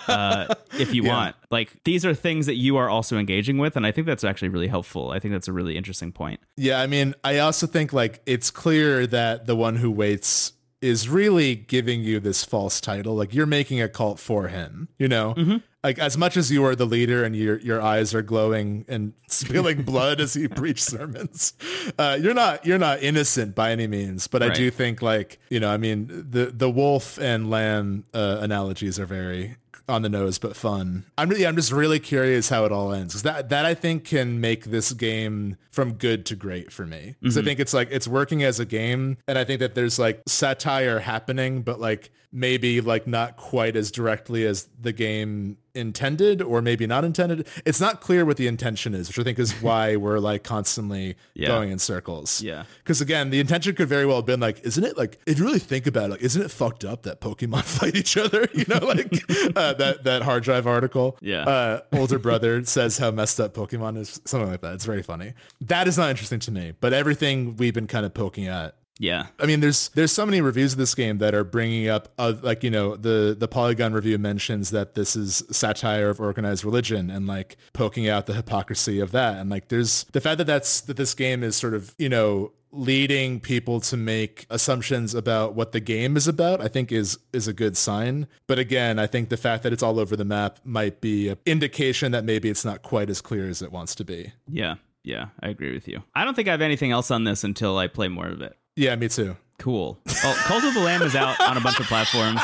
uh, if you Yeah. want. Like these are things that you are also engaging with and I think that's actually really helpful. I think that's a really interesting point. Yeah, I mean, I also think like it's clear that the one who waits is really giving you this false title. Like you're making a cult for him, you know? Like as much as you are the leader and your your eyes are glowing and spilling blood as you preach sermons, uh, you're not you're not innocent by any means. But I do think like you know, I mean, the the wolf and lamb uh, analogies are very on the nose but fun. I'm really, I'm just really curious how it all ends because that that I think can make this game from good to great for me because I mm-hmm. think it's like it's working as a game and I think that there's like satire happening but like maybe like not quite as directly as the game intended or maybe not intended. It's not clear what the intention is, which I think is why we're like constantly Yeah. going in circles. Yeah. Because again, the intention could very well have been like, isn't it like if you really think about it, like, isn't it fucked up that Pokemon fight each other? You know, like uh, that that hard drive article. Yeah. Uh, older brother says how messed up Pokemon is, something like that. It's very funny. That is not interesting to me, but everything we've been kind of poking at Yeah. I mean, there's there's so many reviews of this game that are bringing up, uh, like you know, the the Polygon review mentions that this is satire of organized religion and like poking out the hypocrisy of that, and like there's the fact that that's that this game is sort of you know leading people to make assumptions about what the game is about i think is is a good sign but again i think the fact that it's all over the map might be an indication that maybe it's not quite as clear as it wants to be Yeah. Yeah. I agree with you. I don't think I have anything else on this until I play more of it. Yeah me too Cool. Well, Cult of the Lamb is out on a bunch of platforms.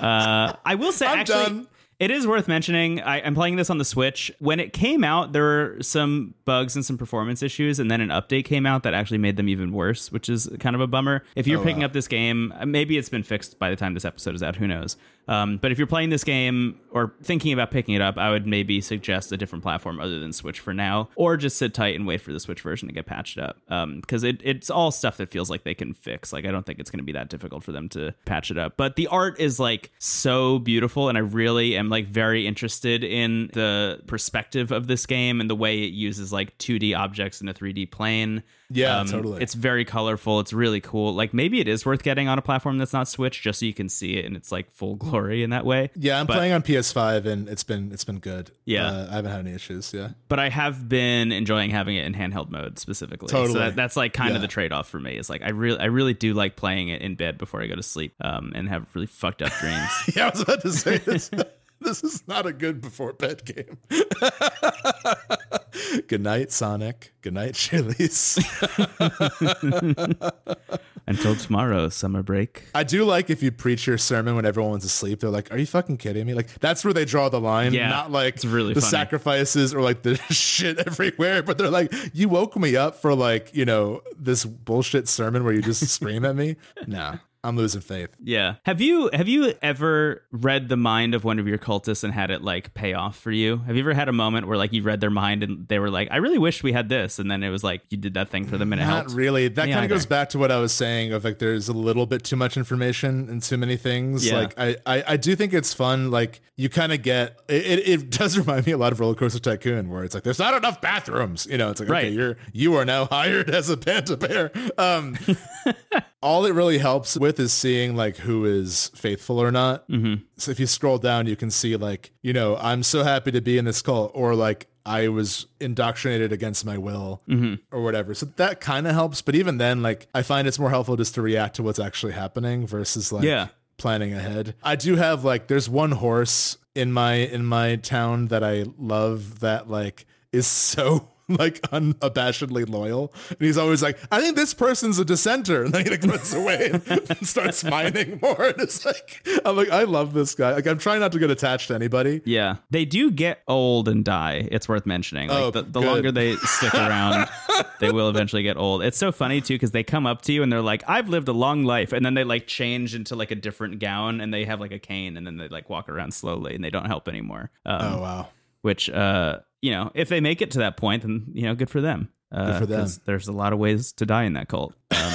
Uh, I will say, I'm actually, done. it is worth mentioning. I, I'm playing this on the Switch. When it came out, there were some bugs and some performance issues, and then an update came out that actually made them even worse, which is kind of a bummer. If you're Oh, picking wow. up this game, uh, maybe it's been fixed by the time this episode is out. Who knows? Um, but if you're playing this game or thinking about picking it up, I would maybe suggest a different platform other than Switch for now, or just sit tight and wait for the Switch version to get patched up. Because it, it's all stuff that feels like they can fix. Like I don't think it's going to be that difficult for them to patch it up. But the art is like so beautiful, and I really am like very interested in the perspective of this game and the way it uses like 2D objects in a 3D plane. Yeah, totally. It's very colorful. It's really cool. Like maybe it is worth getting on a platform that's not Switch just so you can see it in its like full glory in that way. Yeah, I'm But- playing on PS5 and it's been it's been good. Yeah. uh, I haven't had any issues. Yeah, But I have been enjoying having it in handheld mode specifically. So Totally. that, that's like kind Yeah. of the trade off for me. Is like I really I really do like playing it in bed before I go to sleep um, and have really fucked up dreams. yeah. I was about to say this. this is not a good before bed game. good night, Sonic. Good night, Chili's. Until tomorrow, summer break. I do like if you preach your sermon when everyone's asleep. They're like, "Are you fucking kidding me?" Like that's where they draw the line. Yeah, not like it's really the funny. sacrifices or like the shit everywhere. But they're like, "You woke me up for like you know this bullshit sermon where you just scream at me." Nah, I'm losing faith. Yeah. Have you have you ever read the mind of one of your cultists and had it like pay off for you? Have you ever had a moment where like you read their mind and they were like, "I really wish we had this," and then it was like you did that thing for them and it Not helped? really. That kind of goes back to what I was saying of like there's a little bit too much information and too many things. Yeah. Like I, I, I do think it's fun. Like you kind of get it, it. It does remind me a lot of Roller Coaster Tycoon, where it's like there's not enough bathrooms. You know, it's like Right. okay, you're you are now hired as a panda bear. Um, all it really helps with is seeing like who is faithful or not. Mm-hmm. So if you scroll down, you can see like you know I'm so happy to be in this cult, or like I was indoctrinated against my will, or whatever. So that kind of helps. But even then, like I find it's more helpful just to react to what's actually happening versus like Yeah. planning ahead. I do have like there's one horse in my in my town that I love that like is so like unabashedly loyal. And he's always like, I think this person's a dissenter. And then he like runs away and starts mining more. And it's like I'm like, I love this guy. Like I'm trying not to get attached to anybody. Yeah, they do get old and die. It's worth mentioning. Like Oh, the, the longer they stick around, they will eventually get old. It's so funny too because they come up to you and they're like, "I've lived a long life," and then they like change into like a different gown and they have like a cane and then they like walk around slowly and they don't help anymore. Um, Oh wow. Which, uh, you know, if they make it to that point, then you know, good for them. Uh, Good for them. There's a lot of ways to die in that cult. Um,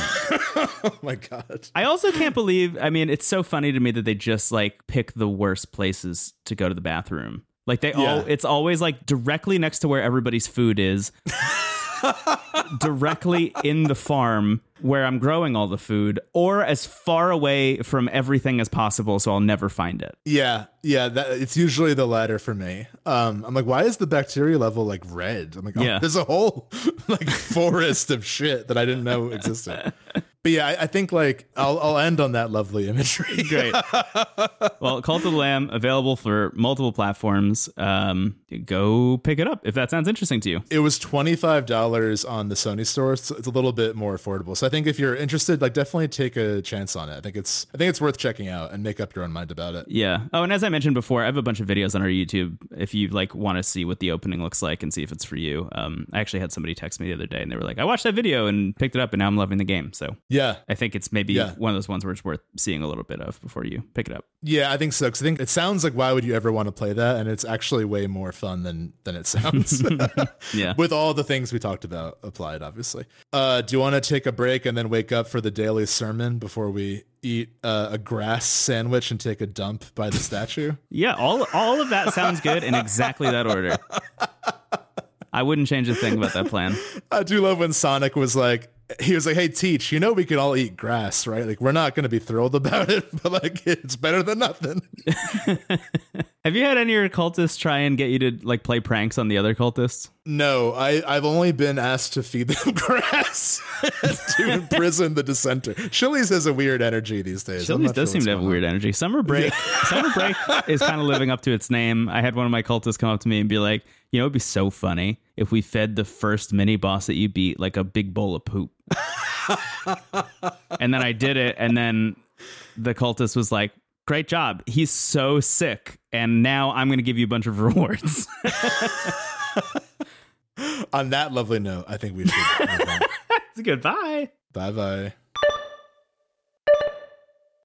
Oh my god. I also can't believe. I mean, it's so funny to me that they just like pick the worst places to go to the bathroom. Like they all, it's always like directly next to where everybody's food is, directly in the farm where I'm growing all the food, or as far away from everything as possible, so I'll never find it. Yeah, yeah, that, it's usually the latter for me. Um, I'm like, why is the bacteria level like red? I'm like, oh, Yeah. there's a whole like forest of shit that I didn't know existed. But yeah, I, I think like I'll I'll end on that lovely imagery. Great. well, Cult of the Lamb available for multiple platforms. Um, go pick it up if that sounds interesting to you. It was twenty five dollars on the Sony store, so it's a little bit more affordable. So I think if you're interested, like definitely take a chance on it. I think it's I think it's worth checking out and make up your own mind about it. Yeah. Oh, and as I mentioned before, I have a bunch of videos on our YouTube. If you like want to see what the opening looks like and see if it's for you, um, I actually had somebody text me the other day and they were like, "I watched that video and picked it up, and now I'm loving the game." So Yeah, I think it's maybe Yeah. one of those ones where it's worth seeing a little bit of before you pick it up. yeah, I think so. Because I think it sounds like why would you ever want to play that? And it's actually way more fun than than it sounds. Yeah. With all the things we talked about applied, obviously. Uh, do you want to take a break and then wake up for the daily sermon before we eat uh, a grass sandwich and take a dump by the statue? Yeah, all all of that sounds good in exactly that order. I wouldn't change a thing about that plan. I do love when Sonic was like, he was like, "Hey, Teach, you know we could all eat grass, right? Like we're not going to be thrilled about it, but like it's better than nothing." Have you had any of your cultists try and get you to like play pranks on the other cultists? No, I I've only been asked to feed them grass to imprison the dissenter. Chili's has a weird energy these days. Chili's not sure does seem to have a weird energy. Summer break, summer break is kind of living up to its name. I had one of my cultists come up to me and be like, "You know, it'd be so funny if we fed the first mini boss that you beat like a big bowl of poop." and then I did it, and then the cultist was like, "Great job! He's so sick, and now I'm going to give you a bunch of rewards." on. That lovely note, I think we should. it's a Goodbye. bye bye.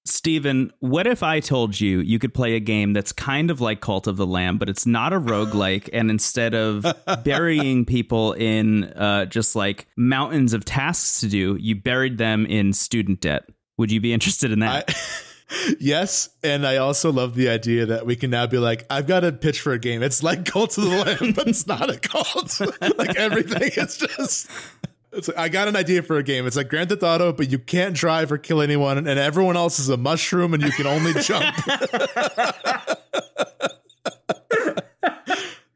Steven, what if I told you you could play a game that's kind of like Cult of the Lamb, but it's not a roguelike, and instead of burying people in uh, just like mountains of tasks to do, you buried them in student debt? Would you be interested in that? I, yes, and I also love the idea that we can now be like, I've got a pitch for a game. It's like Cult of the Lamb, but it's not a cult. like everything is just. It's like, I got an idea for a game. It's like Grand Theft Auto, but you can't drive or kill anyone, and everyone else is a mushroom, and you can only jump.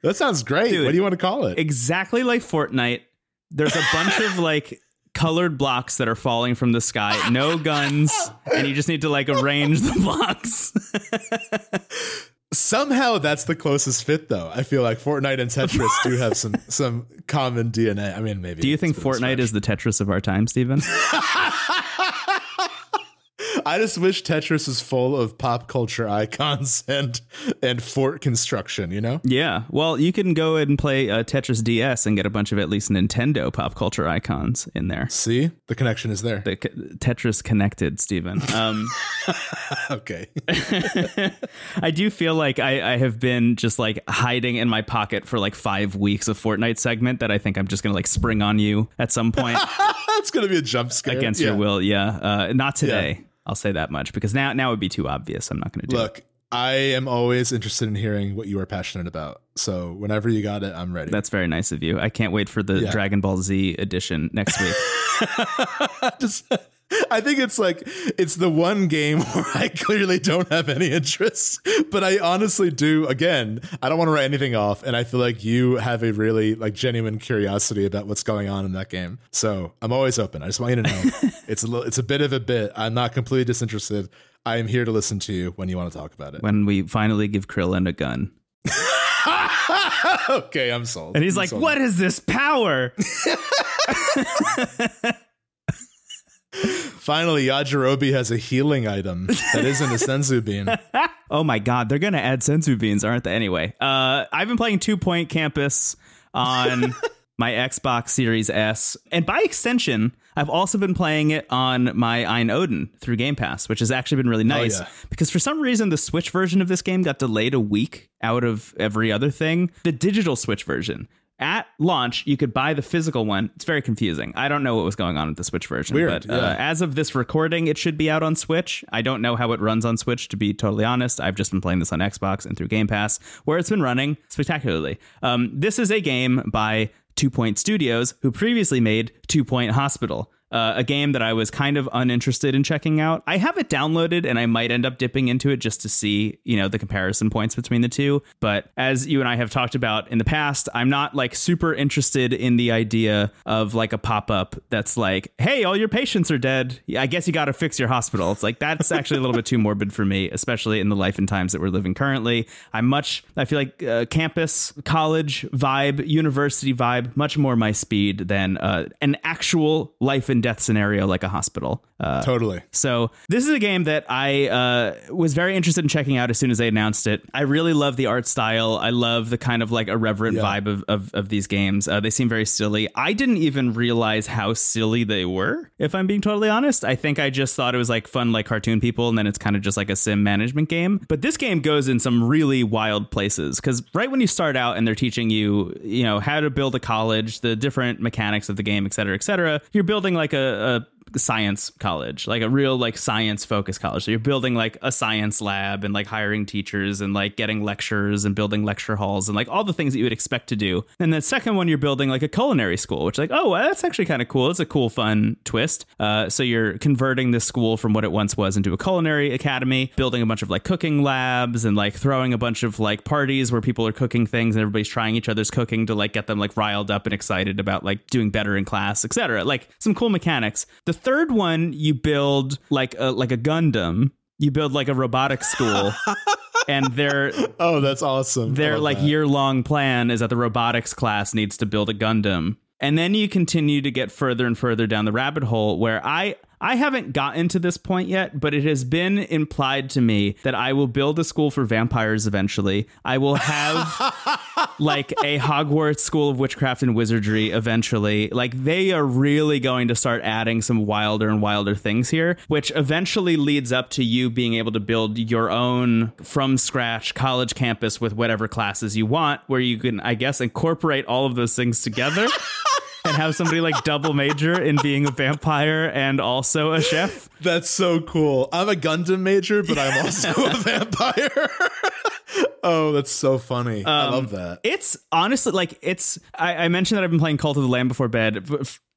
that sounds great. Dude. what do you want to call it? exactly like Fortnite. There's a bunch of like colored blocks that are falling from the sky, no guns, and you just need to like arrange the blocks. Somehow that's the closest fit, though. I feel like Fortnite and Tetris do have some some common DNA. I mean, maybe. Do you think Fortnite is the Tetris of our time, Steven? I just wish Tetris is full of pop culture icons and and fort construction. You know. Yeah. Well, you can go and play uh, Tetris DS and get a bunch of at least Nintendo pop culture icons in there. See, the connection is there. The c- Tetris connected, Stephen. Um, Okay. I do feel like I, I have been just like hiding in my pocket for like five weeks of Fortnite segment that I think I'm just gonna like spring on you at some point That's gonna be a jump scare against Yeah. your will. Yeah. Uh, not today. I'll say that much because now now would be too obvious. I'm not gonna do it. Look, I am always interested in hearing what you are passionate about. So whenever you got it, I'm ready. That's very nice of you. I can't wait for the Yeah. Dragon Ball Z edition next week. just I think it's like it's the one game where I clearly don't have any interest, but I honestly do. Again, I don't want to write anything off, and I feel like you have a really like genuine curiosity about what's going on in that game. So I'm always open. I just want you to know it's a little, it's a bit of a bit. I'm not completely disinterested. I am here to listen to you when you want to talk about it. when we finally give Krillin a gun. okay, I'm sold. And he's I'm like, sold. "What is this power?" Finally, Yajirobe has a healing item that isn't a senzu bean. Oh my god, they're gonna add senzu beans, aren't they? Anyway, uh, I've been playing Two Point Campus on my Xbox Series S, and by extension, I've also been playing it on my AYN Odin through Game Pass, which has actually been really nice. yeah. Because for some reason, the Switch version of this game got delayed a week out of every other thing. The digital Switch version. At launch, you could buy the physical one. It's very confusing. I don't know what was going on with the Switch version. Weird, but uh, as of this recording, it should be out on Switch. I don't know how it runs on Switch, to be totally honest. I've just been playing this on Xbox and through Game Pass, where it's been running spectacularly. Um, this is a game by Two Point Studios, who previously made Two Point Hospital. Uh, a game that I was kind of uninterested in checking out. I have it downloaded and I might end up dipping into it just to see, you know, the comparison points between the two. But as you and I have talked about in the past, I'm not like super interested in the idea of like a pop up that's like, hey, all your patients are dead. I guess you got to fix your hospital. It's like that's actually a little bit too morbid for me, especially in the life and times that we're living currently. I'm much, I feel like uh, campus, college vibe, university vibe, much more my speed than uh, an actual life and death scenario like a hospital. Uh, totally. So this is a game that I uh, was very interested in checking out as soon as they announced it. I really love the art style. I love the kind of like irreverent yeah. vibe of, of, of, these games. Uh, they seem very silly. I didn't even realize how silly they were, if I'm being totally honest. I think I just thought it was like fun, like cartoon people, and then it's kind of just like a sim management game. But this game goes in some really wild places because right when you start out and they're teaching you, you know, how to build a college, the different mechanics of the game, et cetera, et cetera, you're building like a, a science college, like a real like science focused college. So you're building like a science lab and like hiring teachers and like getting lectures and building lecture halls and like all the things that you would expect to do. And the second one, you're building like a culinary school, which like, oh, that's actually kind of cool. It's a cool, fun twist. Uh, so you're converting this school from what it once was into a culinary academy, building a bunch of like cooking labs and like throwing a bunch of like parties where people are cooking things and everybody's trying each other's cooking to like get them like riled up and excited about like doing better in class, etc. Like some cool mechanics. The third one you build like a like a Gundam. You build like a robotics school. and their oh, that's awesome. Their like year long plan is that the robotics class needs to build a Gundam, and then you continue to get further and further down the rabbit hole. Where I I haven't gotten to this point yet, but it has been implied to me that I will build a school for vampires eventually. I will have like a Hogwarts school of witchcraft and wizardry eventually. Like they are really going to start adding some wilder and wilder things here, which eventually leads up to you being able to build your own from scratch college campus with whatever classes you want, where you can, I guess, incorporate all of those things together. and have somebody like double major in being a vampire and also a chef. That's so cool. I'm a Gundam major, but I'm also a vampire. oh, that's so funny. Um, I love that. It's honestly like it's. I, I, mentioned that I've been playing Cult of the Lamb before bed.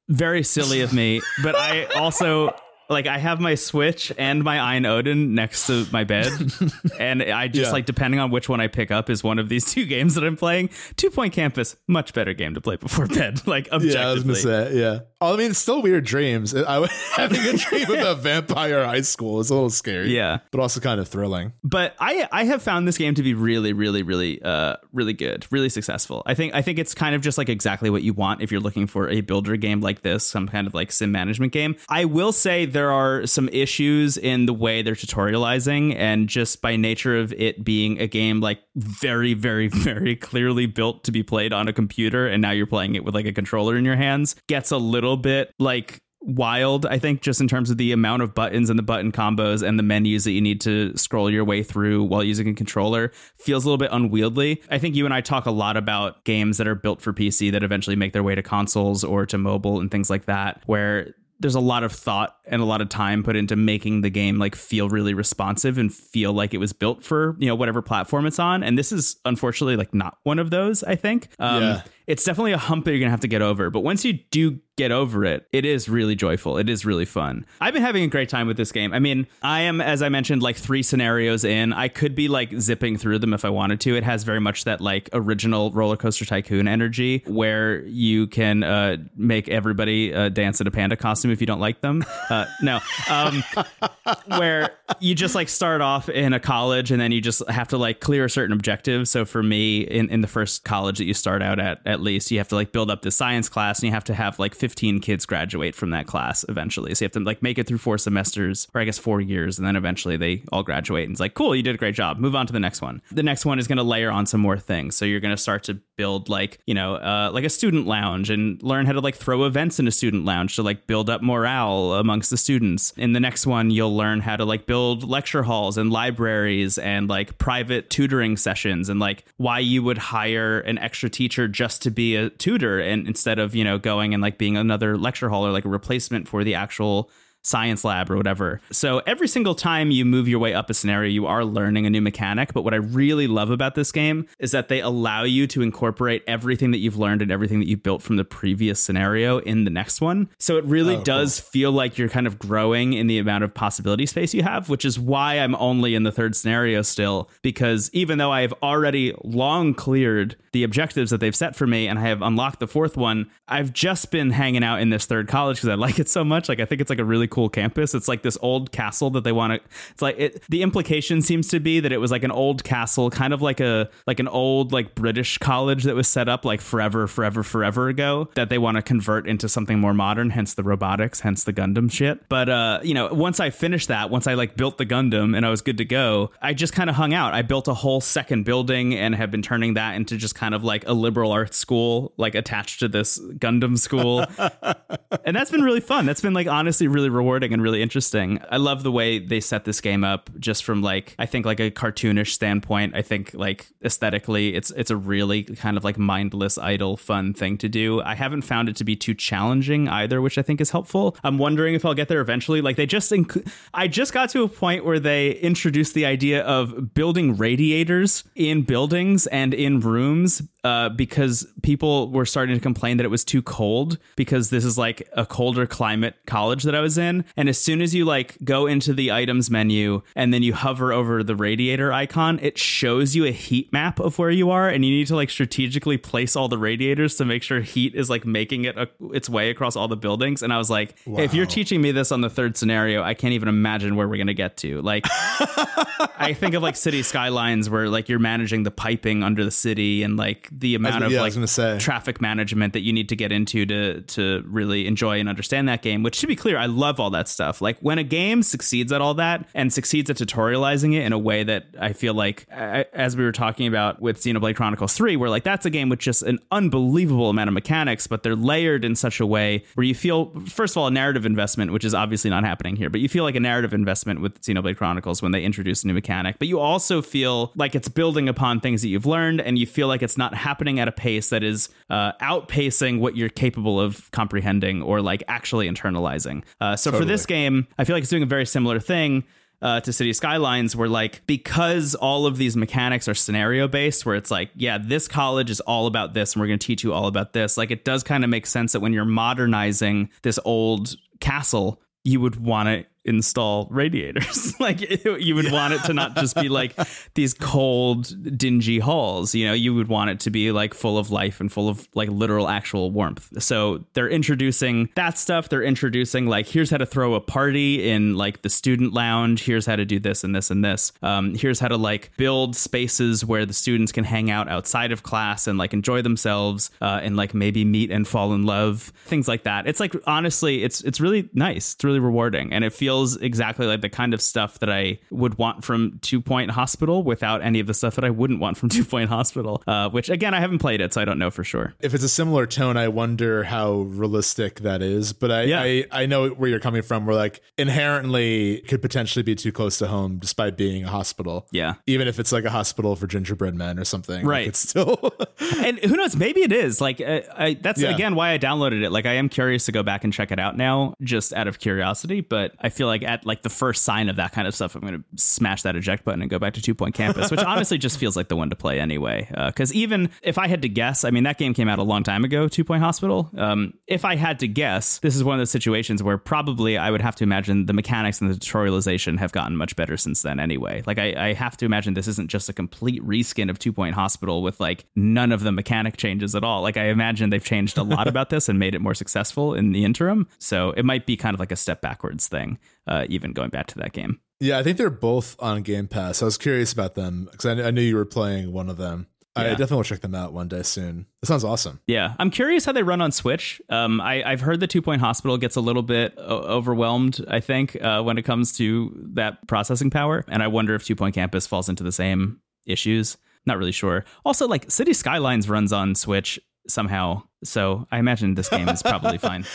Very silly of me, but I also like I have my Switch and my AYN Odin next to my bed, and I just yeah. like depending on which one I pick up is one of these two games that I'm playing. Two Point Campus, much better game to play before bed. Like objectively, yeah, I was gonna say, yeah. I mean, it's still weird dreams. I was having a dream about vampire high school. It's a little scary, yeah, but also kind of thrilling. But I I have found this game to be really, really, really, uh, really good, really successful. I think I think it's kind of just like exactly what you want if you're looking for a builder game like this, some kind of like sim management game. I will say there are some issues in the way they're tutorializing, and just by nature of it being a game like very, very, very clearly built to be played on a computer, and now you're playing it with like a controller in your hands, gets a little bit like wild, I think, just in terms of the amount of buttons and the button combos and the menus that you need to scroll your way through while using a controller feels a little bit unwieldy. I think you and I talk a lot about games that are built for PC that eventually make their way to consoles or to mobile and things like that, where there's a lot of thought and a lot of time put into making the game like feel really responsive and feel like it was built for you know whatever platform it's on and this is unfortunately like not one of those i think um, yeah. It's definitely a hump that you're gonna have to get over but once you do get over it, it is really joyful. It is really fun. I've been having a great time with this game. I mean, I am, as I mentioned, like three scenarios in. I could be like zipping through them if I wanted to. It has very much that like original roller coaster tycoon energy where you can uh, make everybody uh, dance in a panda costume if you don't like them. Uh, no, um, where you just like start off in a college and then you just have to like clear a certain objective. So for me, in, in the first college that you start out at, at least, you have to like build up the science class and you have to have like 15 kids graduate from that class eventually. So you have to like make it through four semesters, or I guess four years, and then eventually they all graduate. And it's like, cool, you did a great job. Move on to the next one. The next one is going to layer on some more things. So you're going to start to build like, you know, uh, like a student lounge and learn how to like throw events in a student lounge to like build up morale amongst the students. In the next one, you'll learn how to like build lecture halls and libraries and like private tutoring sessions and like why you would hire an extra teacher just to be a tutor and instead of, you know, going and like being another lecture hall or like a replacement for the actual science lab or whatever. So every single time you move your way up a scenario, you are learning a new mechanic. But what I really love about this game is that they allow you to incorporate everything that you've learned and everything that you've built from the previous scenario in the next one. So it really oh, does cool. feel like you're kind of growing in the amount of possibility space you have, which is why I'm only in the third scenario still, because even though I have already long cleared the objectives that they've set for me and I have unlocked the fourth one, I've just been hanging out in this third college because I like it so much. Like I think it's like a really cool campus. It's like this old castle that they want to. It's like it. The implication seems to be that it was like an old castle, kind of like a like an old like British college that was set up like forever, forever, forever ago that they want to convert into something more modern. Hence the robotics, hence the Gundam shit. But uh, you know, once I finished that, once I like built the Gundam and I was good to go, I just kind of hung out. I built a whole second building and have been turning that into just kind of like a liberal arts school, like attached to this Gundam school. and that's been really fun. That's been like honestly really rewarding and really interesting. I love the way they set this game up just from like I think like a cartoonish standpoint. I think like aesthetically it's it's a really kind of like mindless idle fun thing to do. I haven't found it to be too challenging either, which I think is helpful. I'm wondering if I'll get there eventually. Like they just inc- I just got to a point where they introduced the idea of building radiators in buildings and in rooms uh, because people were starting to complain that it was too cold because this is like a colder climate college that I was in. And as soon as you like go into the items menu and then you hover over the radiator icon, it shows you a heat map of where you are. And you need to like strategically place all the radiators to make sure heat is like making it a, its way across all the buildings. And I was like, wow. hey, if you're teaching me this on the third scenario, I can't even imagine where we're going to get to. Like, I think of like city skylines where like you're managing the piping under the city and like the amount of yeah, like traffic management that you need to get into to to really enjoy and understand that game. Which to be clear, I love all that stuff. Like when a game succeeds at all that and succeeds at tutorializing it in a way that I feel like, as we were talking about with Xenoblade Chronicles Three, where like that's a game with just an unbelievable amount of mechanics, but they're layered in such a way where you feel first of all a narrative investment, which is obviously not happening here, but you feel like a narrative investment with Xenoblade Chronicles when they introduce a new mechanic, but you also feel like it's building upon things that you've learned, and you feel like it's not happening at a pace that is uh, outpacing what you're capable of comprehending or like actually internalizing. Uh, so totally. for this game, I feel like it's doing a very similar thing. Uh, to City Skylines, where like because all of these mechanics are scenario based, where it's like, yeah, this college is all about this, and we're going to teach you all about this. Like, it does kind of make sense that when you're modernizing this old castle, you would want to install radiators. like you would yeah. want it to not just be like these cold, dingy halls. You know, you would want it to be like full of life and full of like literal, actual warmth. So they're introducing that stuff. They're introducing like here's how to throw a party in like the student lounge. Here's how to do this and this and this. Um, here's how to like build spaces where the students can hang out outside of class and like enjoy themselves uh, and like maybe meet and fall in love. Things like that. It's like honestly, it's it's really nice. It's really rewarding, and it feels feels exactly like the kind of stuff that I would want from Two Point Hospital without any of the stuff that I wouldn't want from Two Point Hospital. Uh, which again, I haven't played it, so I don't know for sure. If it's a similar tone, I wonder how realistic that is. But I, yeah. I, I know where you're coming from. Where like inherently could potentially be too close to home, despite being a hospital. Yeah, even if it's like a hospital for gingerbread men or something. Right. Like it's still. and who knows? Maybe it is. Like uh, I, that's yeah. again why I downloaded it. Like I am curious to go back and check it out now, just out of curiosity. But I feel feel like at like the first sign of that kind of stuff, I'm going to smash that eject button and go back to Two Point Campus, which honestly just feels like the one to play anyway. Because uh, even if I had to guess, I mean that game came out a long time ago, Two Point Hospital. Um, if I had to guess, this is one of those situations where probably I would have to imagine the mechanics and the tutorialization have gotten much better since then anyway. Like I, I have to imagine this isn't just a complete reskin of Two Point Hospital with like none of the mechanic changes at all. Like I imagine they've changed a lot about this and made it more successful in the interim. So it might be kind of like a step backwards thing uh, even going back to that game. Yeah, I think they're both on Game Pass. I was curious about them because I, I, knew you were playing one of them. Yeah. I definitely will check them out one day soon. That sounds awesome. Yeah, I'm curious how they run on Switch. Um, I, have heard the Two Point Hospital gets a little bit o- overwhelmed. I think uh, when it comes to that processing power, and I wonder if Two Point Campus falls into the same issues. Not really sure. Also, like City Skylines runs on Switch somehow, so I imagine this game is probably fine.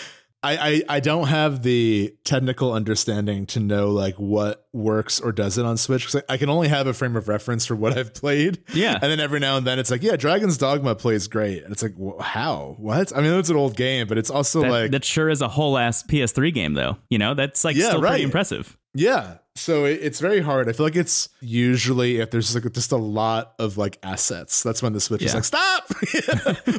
I, I I don't have the technical understanding to know like what works or doesn't on Switch because I, I can only have a frame of reference for what I've played. Yeah. and then every now and then it's like, yeah, Dragon's Dogma plays great, and it's like, wh- how? What? I mean, it's an old game, but it's also That, like, that sure is a whole ass PS3 game, though. You know, that's like Yeah, still right. pretty impressive. Yeah. So it, it's very hard. I feel like it's usually if there's like just a lot of like assets, that's when the Switch is like, stop.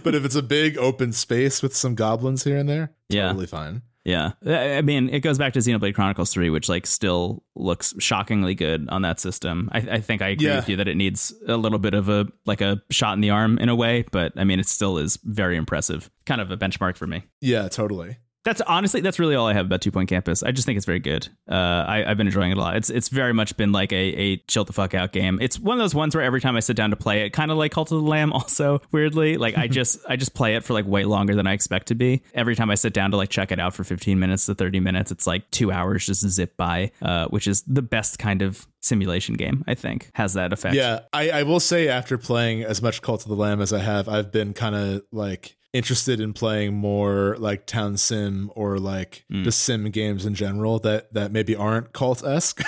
but if it's a big open space with some goblins here and there, Yeah. totally fine. Yeah, I mean, it goes back to Xenoblade Chronicles Three, which like still looks shockingly good on that system. I, I think I agree Yeah. with you that it needs a little bit of a like a shot in the arm in a way, but I mean, it still is very impressive. Kind of a benchmark for me. Yeah, totally. That's honestly that's really all I have about Two Point Campus. I just think it's very good. Uh, I, I've been enjoying it a lot. It's it's very much been like a a chill the fuck out game. It's one of those ones where every time I sit down to play it, kind of like Cult of the Lamb. Also, weirdly, like I just I just play it for like way longer than I expect to be. Every time I sit down to like check it out for 15 minutes to 30 minutes, it's like two hours just zip by, uh, which is the best kind of simulation game. I think has that effect. Yeah, I, I will say after playing as much Cult of the Lamb as I have, I've been kind of like interested in playing more like town sim or like Mm. the sim games in general that that maybe aren't cult esque.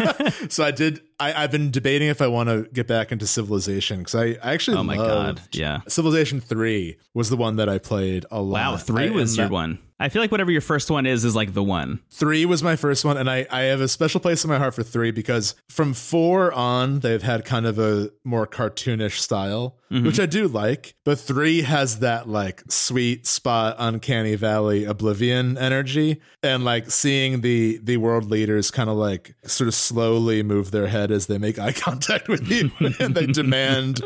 so I did. I, I've been debating if I want to get back into Civilization because I, I actually Oh my god. Yeah. Civilization Three was the one that I played a lot. Wow. Three I- was your that- one. I feel like whatever your first one is is like the one. Three was my first one, and I, I have a special place in my heart for three because from four on, they've had kind of a more cartoonish style, mm-hmm. which I do like. But three has that like sweet spot, uncanny valley, oblivion energy, and like seeing the the world leaders kind of like sort of slowly move their head as they make eye contact with you, and they demand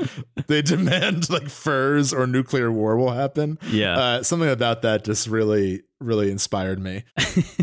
they demand like furs or nuclear war will happen. Yeah. Uh, something about that just really, really inspired me.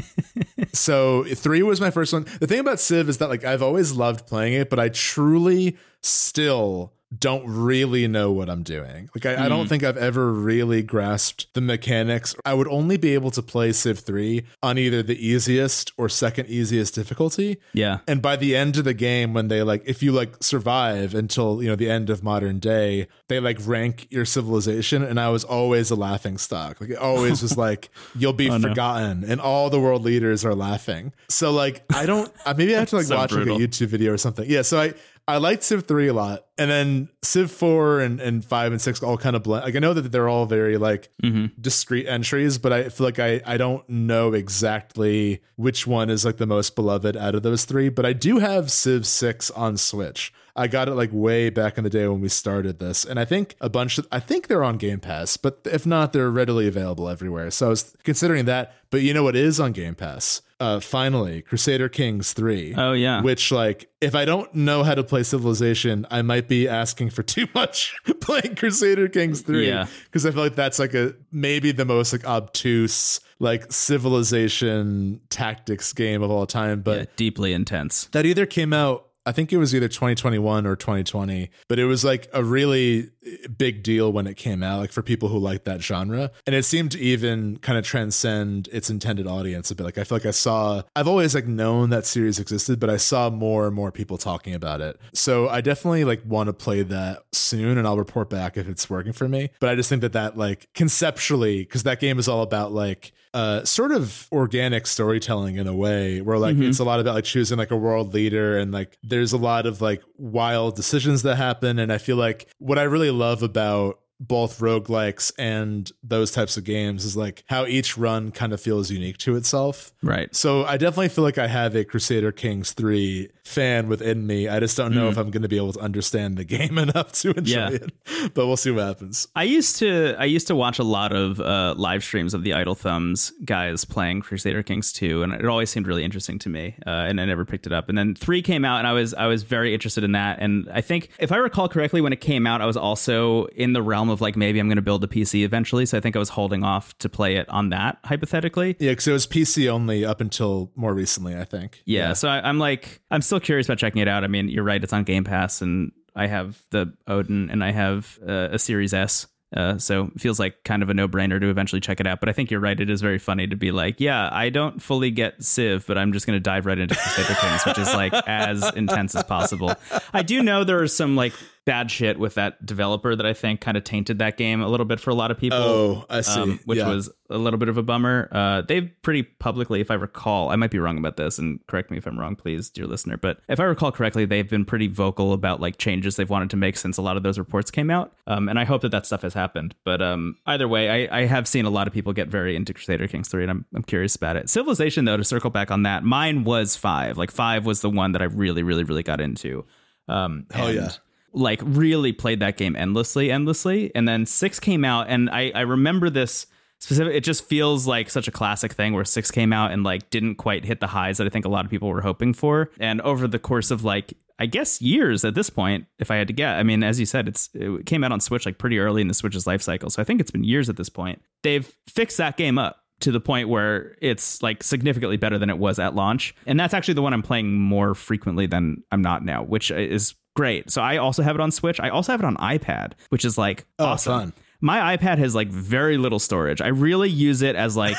so three was my first one. The thing about Civ is that like I've always loved playing it, but I truly still don't really know what I'm doing. Like I, I don't hmm. think I've ever really grasped the mechanics. I would only be able to play Civ 3 on either the easiest or second easiest difficulty. Yeah. And by the end of the game, when they like, if you like survive until, you know, the end of modern day, they like rank your civilization. And I was always a laughing stock. Like it always was like, you'll be Oh, no. forgotten. And all the world leaders are laughing. So like, I don't, maybe I have to like So watch brutal. like a YouTube video or something. Yeah. So I, I liked Civ 3 a lot. And then Civ 4 and, and 5 and 6 all kind of blend. Like I know that they're all very like Mm-hmm. discrete entries, but I feel like I, I don't know exactly which one is like the most beloved out of those three. But I do have Civ 6 on Switch. I got it like way back in the day when we started this. And I think a bunch of I think they're on Game Pass, but if not, they're readily available everywhere. So I was considering that. But you know what is on Game Pass? Uh finally, Crusader Kings 3 Oh yeah. which like if I don't know how to play Civilization, I might be asking for too much playing Crusader Kings 3 Yeah. because I feel like that's like a maybe the most like obtuse like civilization tactics game of all time but yeah, deeply intense. that either came out I think it was either 2021 or 2020, but it was like a really big deal when it came out, like for people who like that genre. And it seemed to even kind of transcend its intended audience a bit. Like I feel like I saw, I've always like known that series existed, but I saw more and more people talking about it. So I definitely like want to play that soon and I'll report back if it's working for me. But I just think that that like conceptually, because that game is all about like, uh, sort of organic storytelling in a way where like it's a lot about like choosing like a world leader and like there's a lot of like wild decisions that happen. And i feel like what i really love about both roguelikes and those types of games is like how each run kind of feels unique to itself. Right. so I definitely feel like I have a Crusader Kings 3 fan within me. I just don't know if I'm going to be able to understand the game enough to enjoy Yeah. it. But we'll see what happens. I used to I used to watch a lot of uh, live streams of the Idle Thumbs guys playing Crusader Kings 2 and it always seemed really interesting to me uh, and I never picked it up and then 3 came out and I was I was very interested in that and I think if I recall correctly when it came out I was also in the realm of like maybe I'm going to build a PC eventually so I think I was holding off to play it on that hypothetically Yeah, because it was PC only up until more recently, I think. yeah, so I, I'm like, I'm still curious about checking it out. I mean, you're right; it's on Game Pass, and I have the Odin, and I have uh, a Series S. Uh, so it feels like kind of a no-brainer to eventually check it out. But I think you're right; it is very funny to be like, yeah, I don't fully get Civ, but I'm just going to dive right into Crusader Kings, which is like as intense as possible. I do know there are some like bad shit with that developer that I think kind of tainted that game a little bit for a lot of people. Oh, I see. um, which Yeah. was a little bit of a bummer. Uh, they've pretty publicly, if I recall, I might be wrong about this, and correct me if I'm wrong, please, dear listener. But if I recall correctly, they've been pretty vocal about like changes they've wanted to make since a lot of those reports came out. Um, and I hope that that stuff has happened. But um, either way, I, I have seen a lot of people get very into Crusader Kings 3, and I'm, I'm curious about it. Civilization, though, to circle back on that, mine was five. Like five was the one that I really, really, really got into. Um, Hell yeah. Like really played that game endlessly, endlessly, and then six came out, and I I remember this specific. It just feels like such a classic thing where six came out and like didn't quite hit the highs that I think a lot of people were hoping for, and over the course of like I guess years at this point, if I had to get. I mean, as you said, it's it came out on Switch like pretty early in the Switch's life cycle, so I think it's been years at this point. They've fixed that game up to the point where it's like significantly better than it was at launch. And that's actually the one I'm playing more frequently than I'm not now, which is great. So I also have it on Switch. I also have it on iPad, which is like Oh, awesome. fun. My iPad has like very little storage. I really use it as like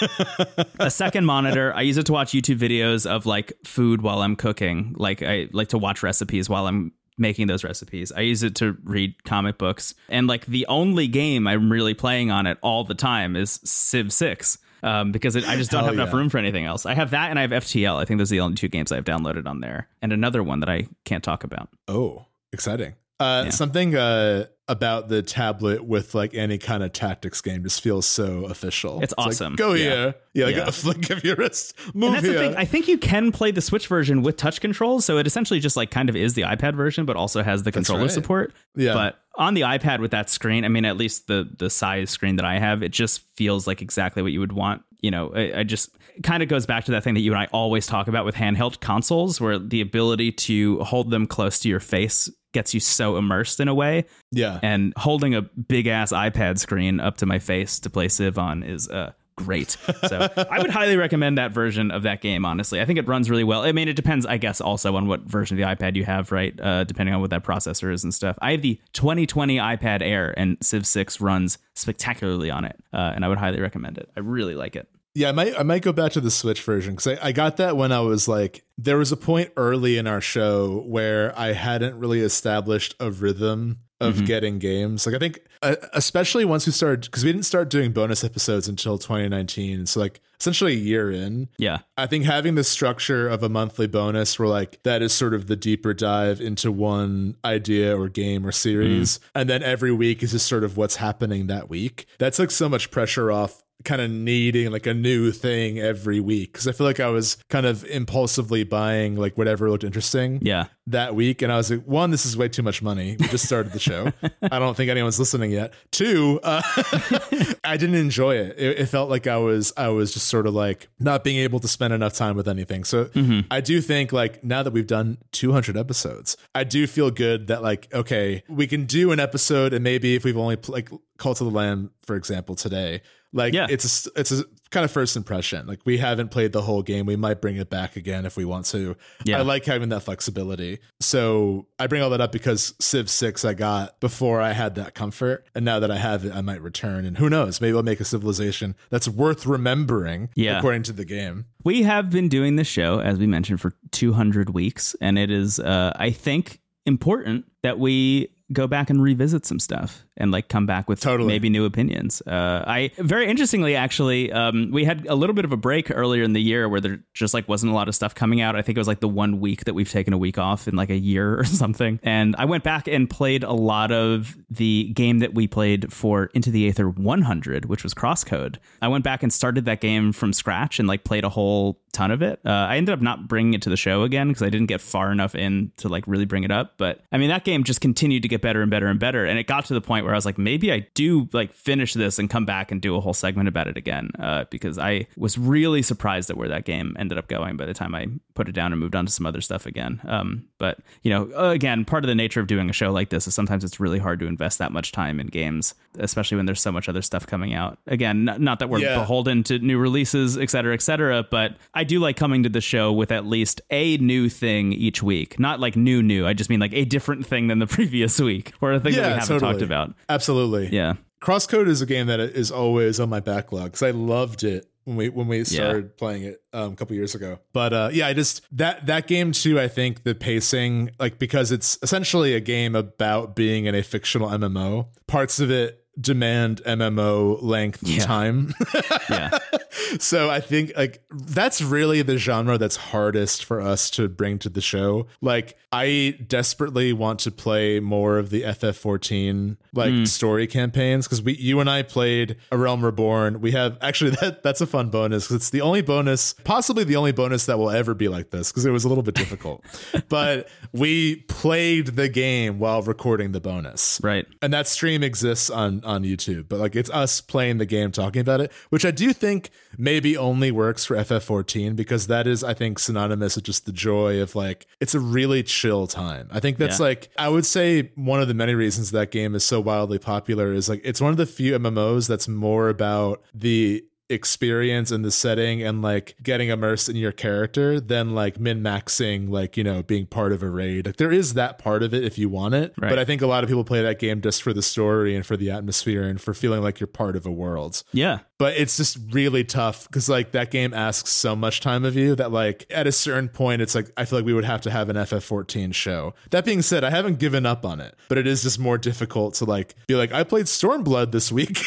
a second monitor. I use it to watch YouTube videos of like food while I'm cooking. Like I like to watch recipes while I'm making those recipes. I use it to read comic books. And like the only game I'm really playing on it all the time is Civ 6. Um, because it, I just don't have enough room for anything else. I have that and I have FTL. I think those are the only two games I've downloaded on there. And another one that I can't talk about. Oh, exciting. Uh, Yeah. Something uh, about the tablet with like any kind of tactics game just feels so official. It's like, awesome. Go Yeah. here. Yeah, like Yeah. a flick of your wrist. Move And that's here. the thing. I think you can play the Switch version with touch controls, so it essentially just like kind of is the iPad version, but also has the controller right. support. Yeah. But on the iPad with that screen, I mean, at least the the size screen that I have, it just feels like exactly what you would want. You know, I, I just kind of goes back to that thing that you and I always talk about with handheld consoles, where the ability to hold them close to your face gets you so immersed in a way yeah. and holding a big ass iPad screen up to my face to play Civ on is uh, great. So I would highly recommend that version of that game. Honestly, I think it runs really well. I mean, it depends, I guess, also on what version of the iPad you have, right? Uh, depending on what that processor is and stuff. I have the 2020 iPad Air, and Civ 6 runs spectacularly on it, uh, and I would highly recommend it. I really like it. Yeah, I might I might go back to the Switch version because I, I got that when I was like there was a point early in our show where I hadn't really established a rhythm of Mm-hmm. getting games. Like I think uh, especially once we started because we didn't start doing bonus episodes until 2019. So like essentially a year in. Yeah, I think having the structure of a monthly bonus where like that is sort of the deeper dive into one idea or game or series and then every week is just sort of what's happening that week. That took so much pressure off kind of needing like a new thing every week because I feel like I was kind of impulsively buying like whatever looked interesting yeah. that week and I was like one this is way too much money. We just started the show. I don't think anyone's listening yet. Two, uh, I didn't enjoy it. it. It felt like I was I was just sort of like not being able to spend enough time with anything. So I do think like now that we've done 200 episodes, I do feel good that like okay, we can do an episode and maybe if we've only pl- like Cult of the Lamb for example today, like Yeah. it's a, it's a kind of first impression. Like we haven't played the whole game. We might bring it back again if we want to. Yeah. I like having that flexibility. So I bring all that up because Civ 6 I got before I had that comfort. And now that I have it, I might return. And who knows? Maybe I'll make a civilization that's worth remembering Yeah. according to the game. We have been doing this show, as we mentioned, for 200 weeks, and it is, uh, I think, important that we go back and revisit some stuff and like come back with Totally. maybe new opinions. Uh, I very interestingly, actually, um, we had a little bit of a break earlier in the year where there just like wasn't a lot of stuff coming out. I think it was like the one week that we've taken a week off in like a year or something. And I went back and played a lot of the game that we played for Into the Aether 100, which was Crosscode. I went back and started that game from scratch and like played a whole ton of it. Uh, I ended up not bringing it to the show again because I didn't get far enough in to like really bring it up. But I mean, that game just continued to get better and better and better. And it got to the point where I was like, maybe I do like finish this and come back and do a whole segment about it again. Uh, because I was really surprised at where that game ended up going by the time I put it down and moved on to some other stuff again. Um, but you know, again, part of the nature of doing a show like this is sometimes it's really hard to invest that much time in games, especially when there's so much other stuff coming out. Again, n- not that we're Yeah. beholden to new releases, et cetera, et cetera, but I do like coming to the show with at least a new thing each week. Not like new, new. I just mean like a different thing than the previous week or a thing that we haven't totally. talked about. Absolutely. Yeah. Crosscode is a game that is always on my backlog because I loved it when we when we started playing it um, a couple years ago. But uh, yeah, I just that that game too. I think the pacing, like because it's essentially a game about being in a fictional MMO. Parts of it demand MMO length Yeah. time. Yeah. so I think like that's really the genre that's hardest for us to bring to the show. Like I desperately want to play more of the FF14 like hmm. story campaigns because we you and I played A Realm Reborn. We have actually that that's a fun bonus it's the only bonus, possibly the only bonus that will ever be like this because it was a little bit difficult. but we played the game while recording the bonus Right. and that stream exists on on YouTube. But like it's us playing the game, talking about it, which I do think maybe only works for FF14 because that is, I think, synonymous with just the joy of like it's a really chill time. I think that's Yeah. like I would say one of the many reasons that game is so wildly popular is like it's one of the few MMOs that's more about the experience in the setting and like getting immersed in your character than like min maxing like you know being part of a raid like there is that part of it if you want it Right. but i think a lot of people play that game just for the story and for the atmosphere and for feeling like you're part of a world Yeah. but it's just really tough because like that game asks so much time of you that like at a certain point it's like i feel like we would have to have an ff14 show that being said i haven't given up on it but it is just more difficult to like be like i played stormblood this week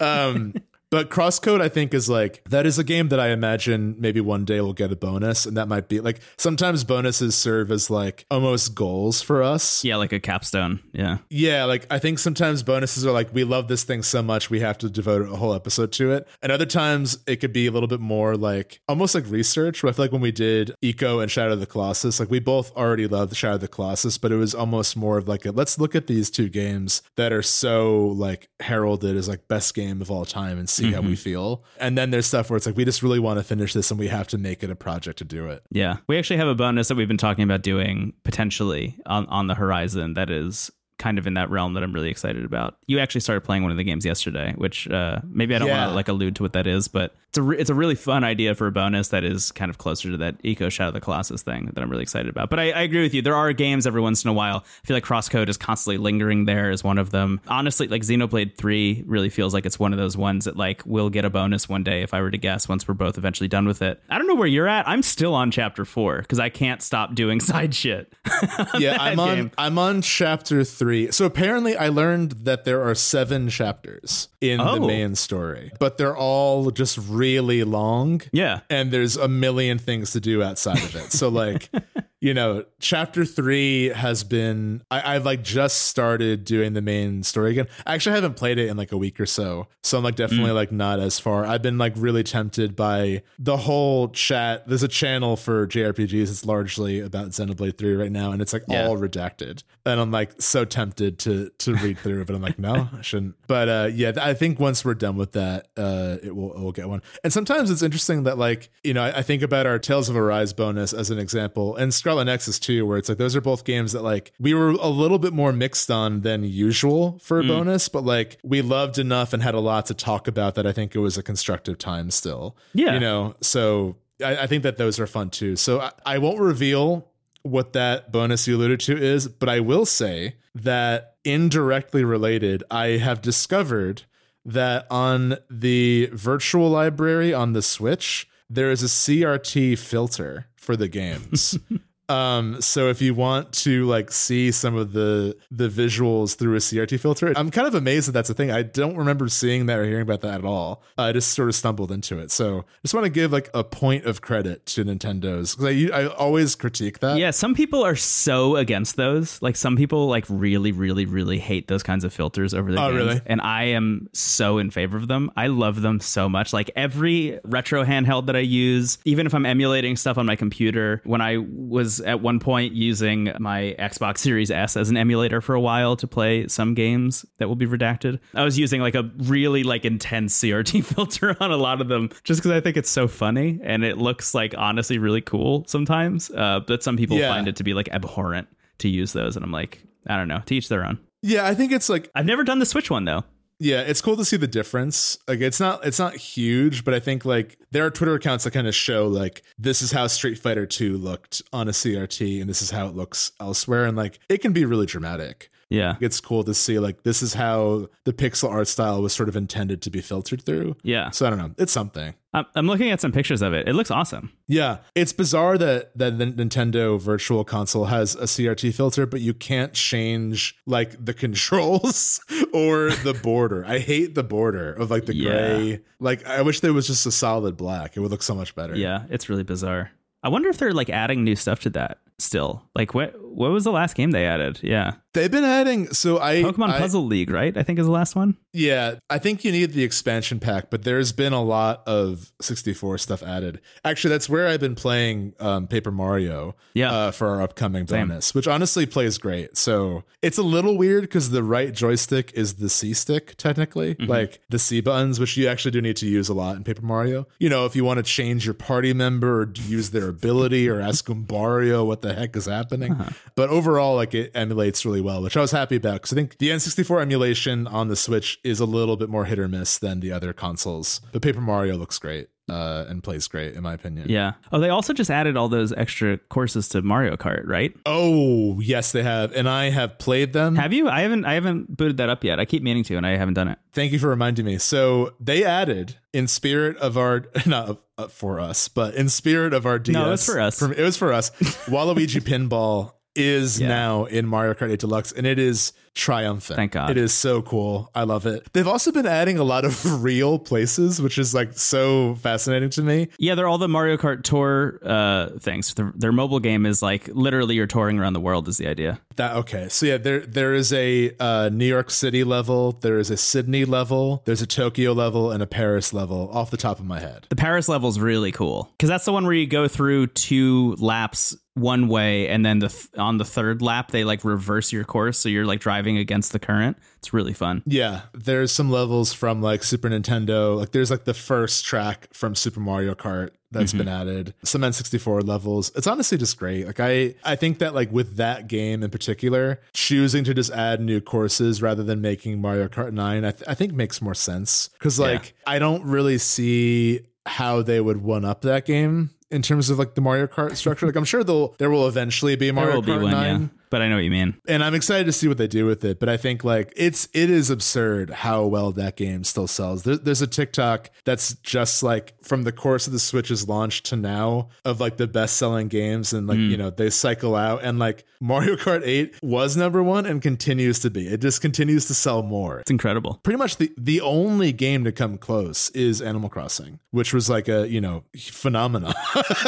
um but crosscode i think is like that is a game that i imagine maybe one day will get a bonus and that might be like sometimes bonuses serve as like almost goals for us Yeah, like a capstone. Yeah. yeah, like I think sometimes bonuses are like we love this thing so much we have to devote a whole episode to it. And other times it could be a little bit more like almost like research. Where I feel like when we did Ico and Shadow of the Colossus, like we both already loved Shadow of the Colossus, but it was almost more of like a, let's look at these two games that are so like heralded as like best game of all time and see how we feel. And then there's stuff where it's like we just really want to finish this and we have to make it a project to do it. Yeah. We actually have a bonus that we've been talking about doing potentially on, on the horizon that is kind of in that realm that I'm really excited about. You actually started playing one of the games yesterday, which uh, maybe I don't Yeah. want to like allude to what that is, but it's a re- it's a really fun idea for a bonus that is kind of closer to that Ico Shadow of the Colossus thing that I'm really excited about. But I, I agree with you. There are games every once in a while. I feel like Crosscode is constantly lingering there as one of them. Honestly, like Xenoblade 3 really feels like it's one of those ones that like will get a bonus one day if I were to guess once we're both eventually done with it. I don't know where you're at. I'm still on chapter 4 because I can't stop doing side shit. yeah, I'm on game. I'm on chapter three. So apparently I learned that there are seven chapters in the Oh. main story, but they're all just really long. yeah. And there's a million things to do outside of it. So like you know, chapter three has been I, I've like just started doing the main story again. I actually haven't played it in like a week or so. So I'm like definitely like not as far. I've been like really tempted by the whole chat. There's a channel for JRPGs. It's largely about Xenoblade 3 right now, and it's like Yeah. all redacted. And I'm like so tempted to to read through, but I'm like, no, I shouldn't. But uh yeah, I think once we're done with that, uh it will it will get one. And sometimes it's interesting that like, you know, I, I think about our Tales of Arise bonus as an example, and Scarlet Nexus too, where it's like those are both games that like we were a little bit more mixed on than usual for a mm. bonus, but like we loved enough and had a lot to talk about that I think it was a constructive time still. Yeah. You know, so I, I think that those are fun too. So I, I won't reveal what that bonus you alluded to is, but I will say that indirectly related, I have discovered that on the virtual library on the Switch, there is a CRT filter for the games. Um, so if you want to like see some of the the visuals through a CRT filter, I'm kind of amazed that that's a thing. I don't remember seeing that or hearing about that at all. I just sort of stumbled into it. So I just want to give like a point of credit to Nintendo's because I I always critique that. Yeah, some people are so against those. Like some people like really, really, really hate those kinds of filters over the Oh, games. really? And I am so in favor of them. I love them so much. Like every retro handheld that I use, even if I'm emulating stuff on my computer, when I was at one point using my Xbox Series S as an emulator for a while to play some games that will be redacted, I was using like a really like intense CRT filter on a lot of them just because I think it's so funny and it looks like honestly really cool sometimes. Uh, but some people Yeah. find it to be like abhorrent to use those, and I'm like, I don't know, to each their own. Yeah, I think it's like I've never done the Switch one though. Yeah, it's cool to see the difference. Like it's not it's not huge, but I think like there are Twitter accounts that kind of show like this is how Street Fighter 2 looked on a CRT and this is how it looks elsewhere and like it can be really dramatic. Yeah. It's cool to see like this is how the pixel art style was sort of intended to be filtered through. Yeah. So I don't know. It's something. I'm, I'm looking at some pictures of it. It looks awesome. Yeah, it's bizarre that that the Nintendo Virtual Console has a CRT filter, but you can't change like the controls or the border. I hate the border of like the Yeah. gray. Like I wish there was just a solid black. It would look so much better. Yeah, it's really bizarre. I wonder if they're like adding new stuff to that still. Like what what was the last game they added? Yeah. They've been adding so I Pokemon I- Puzzle League, right? I think is the last one. Yeah, I think you need the expansion pack, but there's been a lot of 64 stuff added. Actually, that's where I've been playing um, Paper Mario Yeah. uh, for our upcoming Same. bonus, which honestly plays great. So it's a little weird because the right joystick is the C stick, technically, Mm-hmm. like the C buttons, which you actually do need to use a lot in Paper Mario. You know, if you want to change your party member or use their ability or ask Mario what the heck is happening. Uh-huh. But overall, like it emulates really well, which I was happy about because I think the N64 emulation on the Switch is a little bit more hit or miss than the other consoles. But Paper Mario looks great uh, and plays great, in my opinion. Yeah. Oh, they also just added all those extra courses to Mario Kart, right? Oh, yes, they have. And I have played them. Have you? I haven't I haven't booted that up yet. I keep meaning to and I haven't done it. Thank you for reminding me. So they added, in spirit of our, not of, uh, for us, but in spirit of our DS. No, it was for us. It was for us. Waluigi Pinball is Yeah. now in Mario Kart 8 Deluxe, and it is triumphant. Thank God. It is so cool. I love it. They've also been adding a lot of real places, which is like so fascinating to me. Yeah, they're all the Mario Kart Tour uh, things. Their, their mobile game is like literally you're touring around the world. Is the idea? That okay. So yeah, there there is a uh, New York City level, there is a Sydney level, there's a Tokyo level, and a Paris level. Off the top of my head. The Paris level is really cool because that's the one where you go through two laps one way, and then the th- on the third lap they like reverse your course, so you're like driving against the current. It's really fun. Yeah, there's some levels from like Super Nintendo. Like there's like the first track from Super Mario Kart that's mm-hmm. been added. Some N64 levels. It's honestly just great. Like I I think that like with that game in particular, choosing to just add new courses rather than making Mario Kart 9, I, th- I think makes more sense cuz like I don't really see how they would one up that game in terms of like the Mario Kart structure. Like I'm sure they'll there will eventually be Mario will be Kart one, 9 yeah. But I know what you mean. and I'm excited to see what they do with it. But I think like it's it is absurd how well that game still sells. There, there's a TikTok that's just like from the course of the Switch's launch to now of like the best selling games, and like you hmm. know they cycle out, and like Mario Kart 8 was number one and continues to be. It just continues to sell more. It's incredible. Pretty much the the only game to come close is Animal Crossing, which was like a you know phenomenon.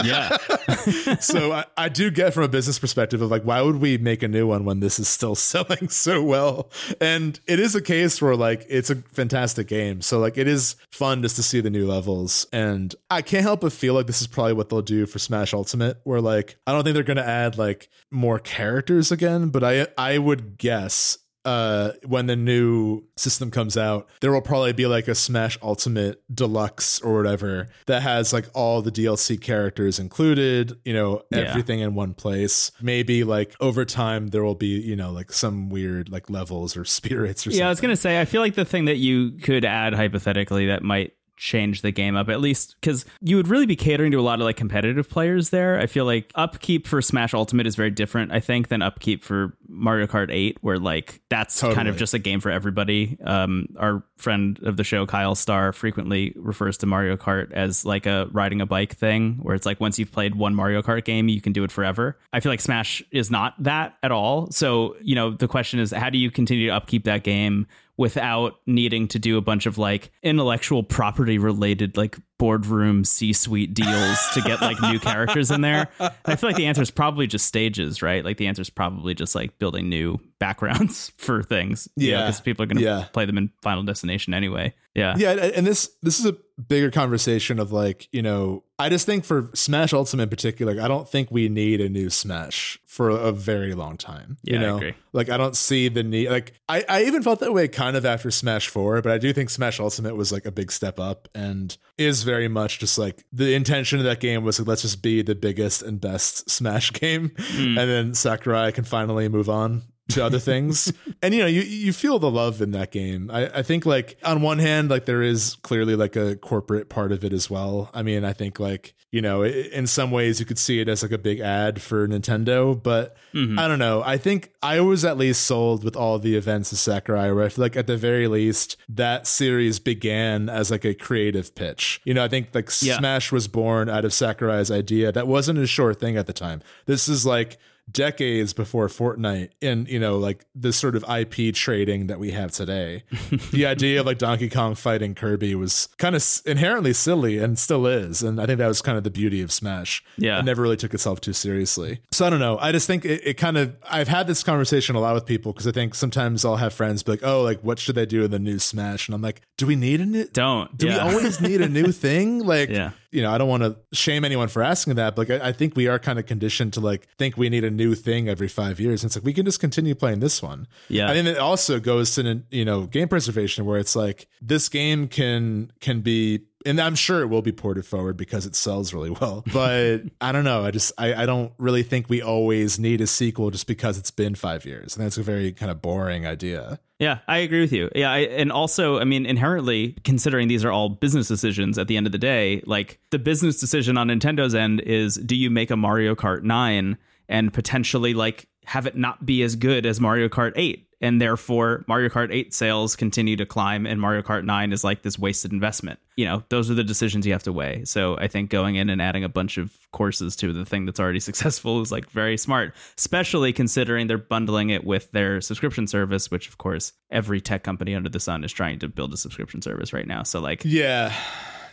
Yeah. so I, I do get from a business perspective of like why would we make a new one when this is still selling so well. And it is a case where like it's a fantastic game. So like it is fun just to see the new levels. And i can't help but feel like this is probably what they'll do for smash ultimate where like i don't think they're to add like more characters again but i i would guess uh when the new system comes out there will probably be like a smash ultimate deluxe or whatever that has like all the dlc characters included you know Yeah. everything in one place maybe like over time there will be you know like some weird like levels or spirits or Yeah, I was gonna say. I feel like the thing that you could add hypothetically that might change the game up at least because you would really be catering to a lot of like competitive players there. I feel like upkeep for Smash Ultimate is very different. I think than upkeep for Mario Kart 8, where like that's kind of just a game for everybody. Um, our friend of the show, Kyle Starr, frequently refers to Mario Kart as like a riding a bike thing, where it's like once you've played one Mario Kart game, you can do it forever. I feel like Smash is not that at all. So you know, the question is, how do you continue to upkeep that game? Without needing to do a bunch of like intellectual property related like boardroom C-suite deals to get like new characters in there. And I feel like the answer is probably just stages, right? Like the answer is probably just like building new backgrounds for things. Yeah. because people are going to Yeah. play them in Final Destination anyway. Yeah, yeah and this this is a bigger conversation of like you know i just think for smash ultimate in particular i don't think we need a new smash for a very long time you Yeah, I know agree. like i don't see the need like I, I even felt that way kind of after smash 4 but i do think smash ultimate was like a big step up and is very much just like the intention of that game was like let's just be the biggest and best smash game Hmm. and then sakurai can finally move on to other things. and you know, you you feel the love in that game. I, I think like on one hand, like there is clearly like a corporate part of it as well. I mean, I think like, you know, in some ways you could see it as like a big ad for Nintendo, but mm-hmm. I don't know. I think I was at least sold with all the events of Sakurai where I feel like at the very least that series began as like a creative pitch. You know, I think like yeah. Smash was born out of Sakurai's idea. That wasn't a sure thing at the time. This is like decades before Fortnite and you know like the sort of IP trading that we have today. the idea of like Donkey Kong fighting Kirby was kind of inherently silly and still is, and I think that was kind of the beauty of Smash. Yeah, it never really took itself too seriously. So I don't know. I just think it, it kind of I've had this conversation a lot with people because I think sometimes I'll have friends be like, "Oh, like what should they do in the new Smash?" And I'm like, "Do we need a new? Don't. Do yeah. we always need a new thing? Like, yeah." You know, I don't want to shame anyone for asking that, but like, I, I, think we are kind of conditioned to like think we need a new thing every five years. And it's like we can just continue playing this one. Yeah. I mean, it also goes to you know game preservation where it's like this game can can be and I'm sure it will be ported forward because it sells really well. But I don't know. I just I, I don't really think we always need a sequel just because it's been five years. And that's a very kind of boring idea. Yeah, I agree with you. Yeah, I, and also, I mean, inherently, considering these are all business decisions at the end of the day, like the business decision on Nintendo's end is do you make a Mario Kart 9 and potentially like have it not be as good as Mario Kart 8? And therefore Mario Kart 8 sales continue to climb and Mario Kart 9 is like this wasted investment. You know, those are the decisions you have to weigh. So I think going in and adding a bunch of courses to the thing that's already successful is like very smart, especially considering they're bundling it with their subscription service, which of course every tech company under the sun is trying to build a subscription service right now. So like Yeah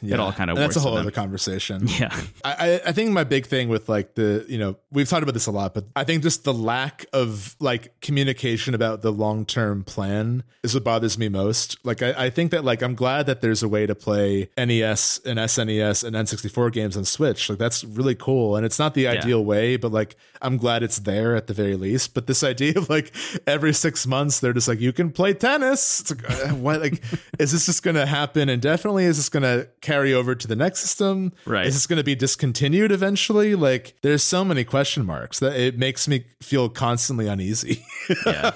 yeah. it all kind of works. that's a whole other conversation. Yeah, I I think my big thing with like the you know we've talked about this a lot, but I think just the lack of like communication about the long term plan is what bothers me most. Like I, I think that like I'm glad that there's a way to play NES and SNES and N64 games on Switch. Like that's really cool, and it's not the ideal yeah. way, but like I'm glad it's there at the very least. But this idea of like every six months they're just like you can play tennis. It's like uh, what like is this just going to happen indefinitely? Is this going to carry over to the next system? Right. Is this going to be discontinued eventually? Like, there's so many question marks that it makes me feel constantly uneasy. yeah.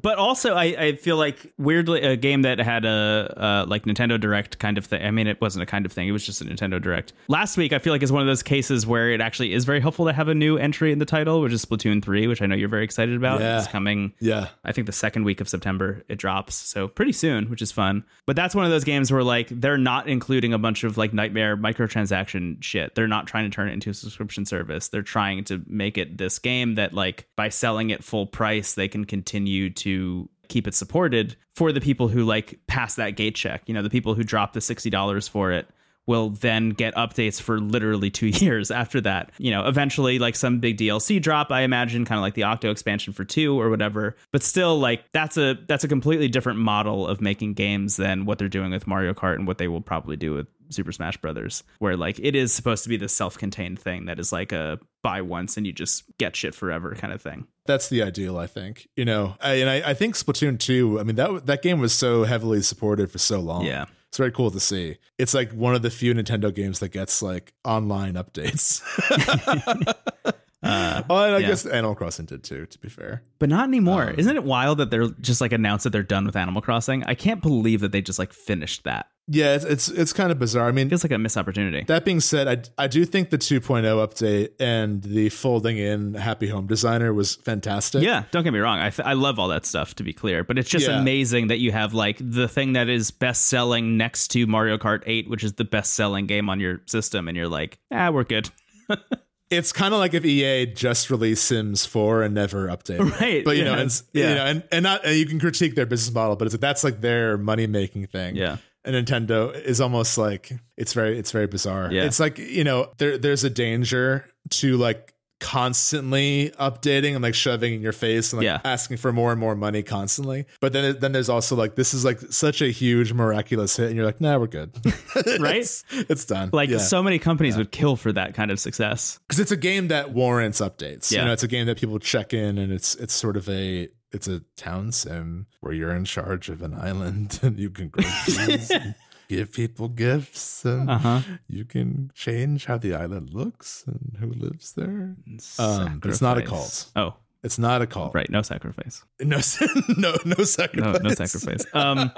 But also I, I feel like weirdly a game that had a uh, like Nintendo Direct kind of thing. I mean, it wasn't a kind of thing; it was just a Nintendo Direct. Last week, I feel like is one of those cases where it actually is very helpful to have a new entry in the title, which is Splatoon three, which I know you're very excited about. Yeah. It's coming. Yeah, I think the second week of September it drops, so pretty soon, which is fun. But that's one of those games where like they're not including a bunch of like nightmare microtransaction shit. They're not trying to turn it into a subscription service. They're trying to make it this game that like by selling it full price, they can continue to to keep it supported for the people who like pass that gate check. You know, the people who drop the $60 for it will then get updates for literally two years after that. You know, eventually, like some big DLC drop, I imagine, kind of like the Octo expansion for two or whatever. But still, like that's a that's a completely different model of making games than what they're doing with Mario Kart and what they will probably do with Super Smash Brothers, where like it is supposed to be this self-contained thing that is like a buy once and you just get shit forever kind of thing. That's the ideal, I think. You know, I, and I, I think Splatoon 2, I mean that that game was so heavily supported for so long. Yeah. It's very cool to see. It's like one of the few Nintendo games that gets like online updates. Uh, and I yeah. guess Animal Crossing did too. To be fair, but not anymore. Um, Isn't it wild that they're just like announced that they're done with Animal Crossing? I can't believe that they just like finished that. Yeah, it's it's, it's kind of bizarre. I mean, it feels like a missed opportunity. That being said, I I do think the 2.0 update and the folding in Happy Home Designer was fantastic. Yeah, don't get me wrong. I I love all that stuff to be clear, but it's just yeah. amazing that you have like the thing that is best selling next to Mario Kart 8, which is the best selling game on your system, and you're like, ah, we're good. it's kind of like if EA just released Sims 4 and never updated. Right. But you yeah. know, and, yeah. you know, and, and not and you can critique their business model, but it's like that's like their money making thing. Yeah. And Nintendo is almost like it's very it's very bizarre. Yeah. It's like, you know, there there's a danger to like constantly updating and like shoving in your face and like yeah. asking for more and more money constantly. But then then there's also like this is like such a huge miraculous hit and you're like, nah, we're good. right? it's, it's, done. Like yeah. so many companies yeah. would kill for that kind of success. Because it's a game that warrants updates. Yeah. You know, it's a game that people check in and it's it's sort of a it's a town sim where you're in charge of an island and you can grow trees give people gifts and uh-huh. you can change how the island looks and who lives there. Um, but it's not a cult. Oh. It's not a call. Right, no sacrifice. No, no, no sacrifice. No, no sacrifice. Um,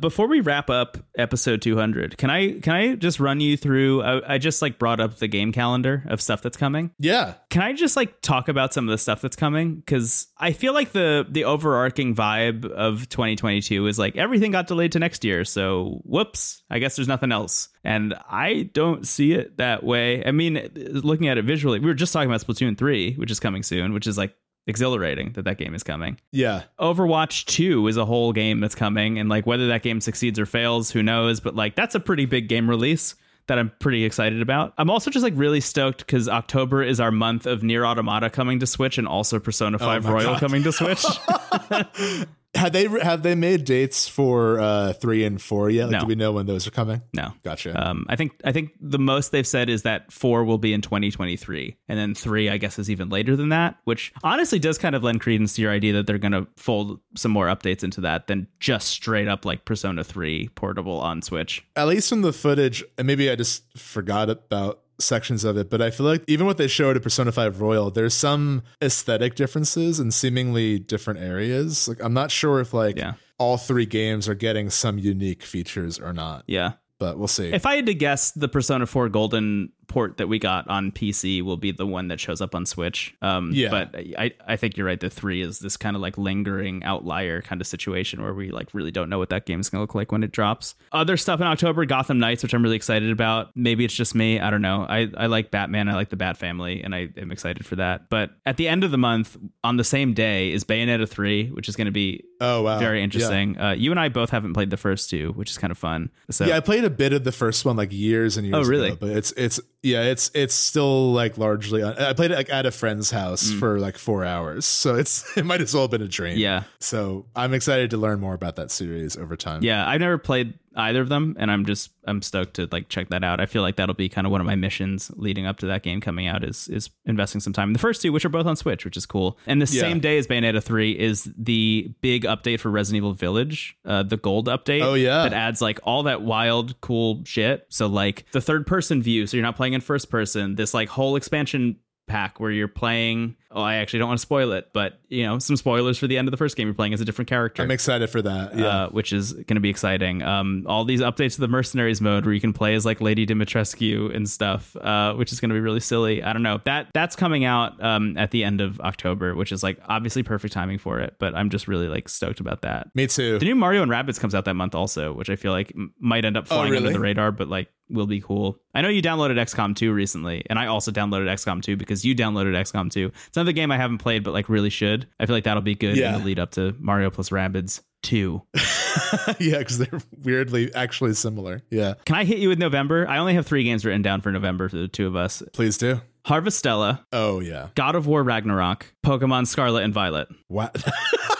before we wrap up episode 200, can I can I just run you through? I, I just like brought up the game calendar of stuff that's coming. Yeah. Can I just like talk about some of the stuff that's coming? Because I feel like the the overarching vibe of 2022 is like everything got delayed to next year. So whoops, I guess there's nothing else. And I don't see it that way. I mean, looking at it visually, we were just talking about Splatoon 3, which is coming soon, which is like exhilarating that that game is coming. Yeah. Overwatch 2 is a whole game that's coming and like whether that game succeeds or fails, who knows, but like that's a pretty big game release that I'm pretty excited about. I'm also just like really stoked cuz October is our month of NieR: Automata coming to Switch and also Persona 5 Royal God. coming to Switch. Have they have they made dates for uh three and four yet? Like, No. Do we know when those are coming? no. Gotcha. Um, I think I think the most they've said is that four will be in 2023, and then three, I guess, is even later than that. Which honestly does kind of lend credence to your idea that they're going to fold some more updates into that than just straight up like Persona 3 portable on Switch. At least from the footage, and maybe I just forgot about sections of it, but I feel like even what they showed at Persona 5 Royal, there's some aesthetic differences in seemingly different areas. Like I'm not sure if like Yeah. all three games are getting some unique features or not, Yeah. but we'll see. If I had to guess, the Persona 4 Golden port that we got on PC will be the one that shows up on Switch. Um, Yeah. But I, I think you're right. The three is this kind of like lingering outlier kind of situation where we like really don't know what that game's going to look like when it drops. Other stuff in October, Gotham Knights, which I'm really excited about. Maybe it's just me. I don't know. I, I like Batman. I like the Bat family, and I am excited for that. But at the end of the month, on the same day, is Bayonetta 3, which is going to be oh wow, very Yeah. interesting. Uh, you and I both haven't played the first two, which is kind of fun. So Yeah, I played a bit of the first one like years and years. Oh, really? Ago, but it's it's yeah, it's it's still like largely. I played it like at a friend's house for like four hours, so it's it might as well have been a dream. Mm. yeah. So I'm excited to learn more about that series over time. Yeah, I've never played either of them, and I'm just I'm stoked to like check that out. I feel like that'll be kind of one of my missions leading up to that game coming out is is investing some time in the first two, which are both on Switch, which is cool. And the Yeah. same day as Bayonetta three is the big update for Resident Evil Village, uh, the gold update. Oh, yeah. that adds like all that wild, cool shit. So like the third person view, so you're not playing in first person. This like whole expansion pack where you're playing. Oh, I actually don't want to spoil it, but you know some spoilers for the end of the first game. You're playing as a different character I'm excited for that. Yeah. uh, which is going to be exciting. Um, all these updates to the mercenaries mode where you can play as like Lady Dimitrescu and stuff, uh, which is going to be really silly. I don't know that that's coming out um, at the end of October, which is like obviously perfect timing for it. But I'm just really like stoked about that. Me too. The new Mario and Rabbids comes out that month also, which I feel like m- might end up flying under Oh, really? the radar, but like will be cool. I know you downloaded XCOM 2 recently, and I also downloaded XCOM 2 because you downloaded XCOM 2. It's another game I haven't played, but like really should. I feel like that'll be good Yeah. in the lead up to Mario plus Rabbids 2. yeah, because they're weirdly actually similar. Yeah. Can I hit you with November? I only have three games written down for November for the two of us. Please do. Harvestella, Oh yeah. God of War Ragnarok, Pokemon Scarlet and Violet. What?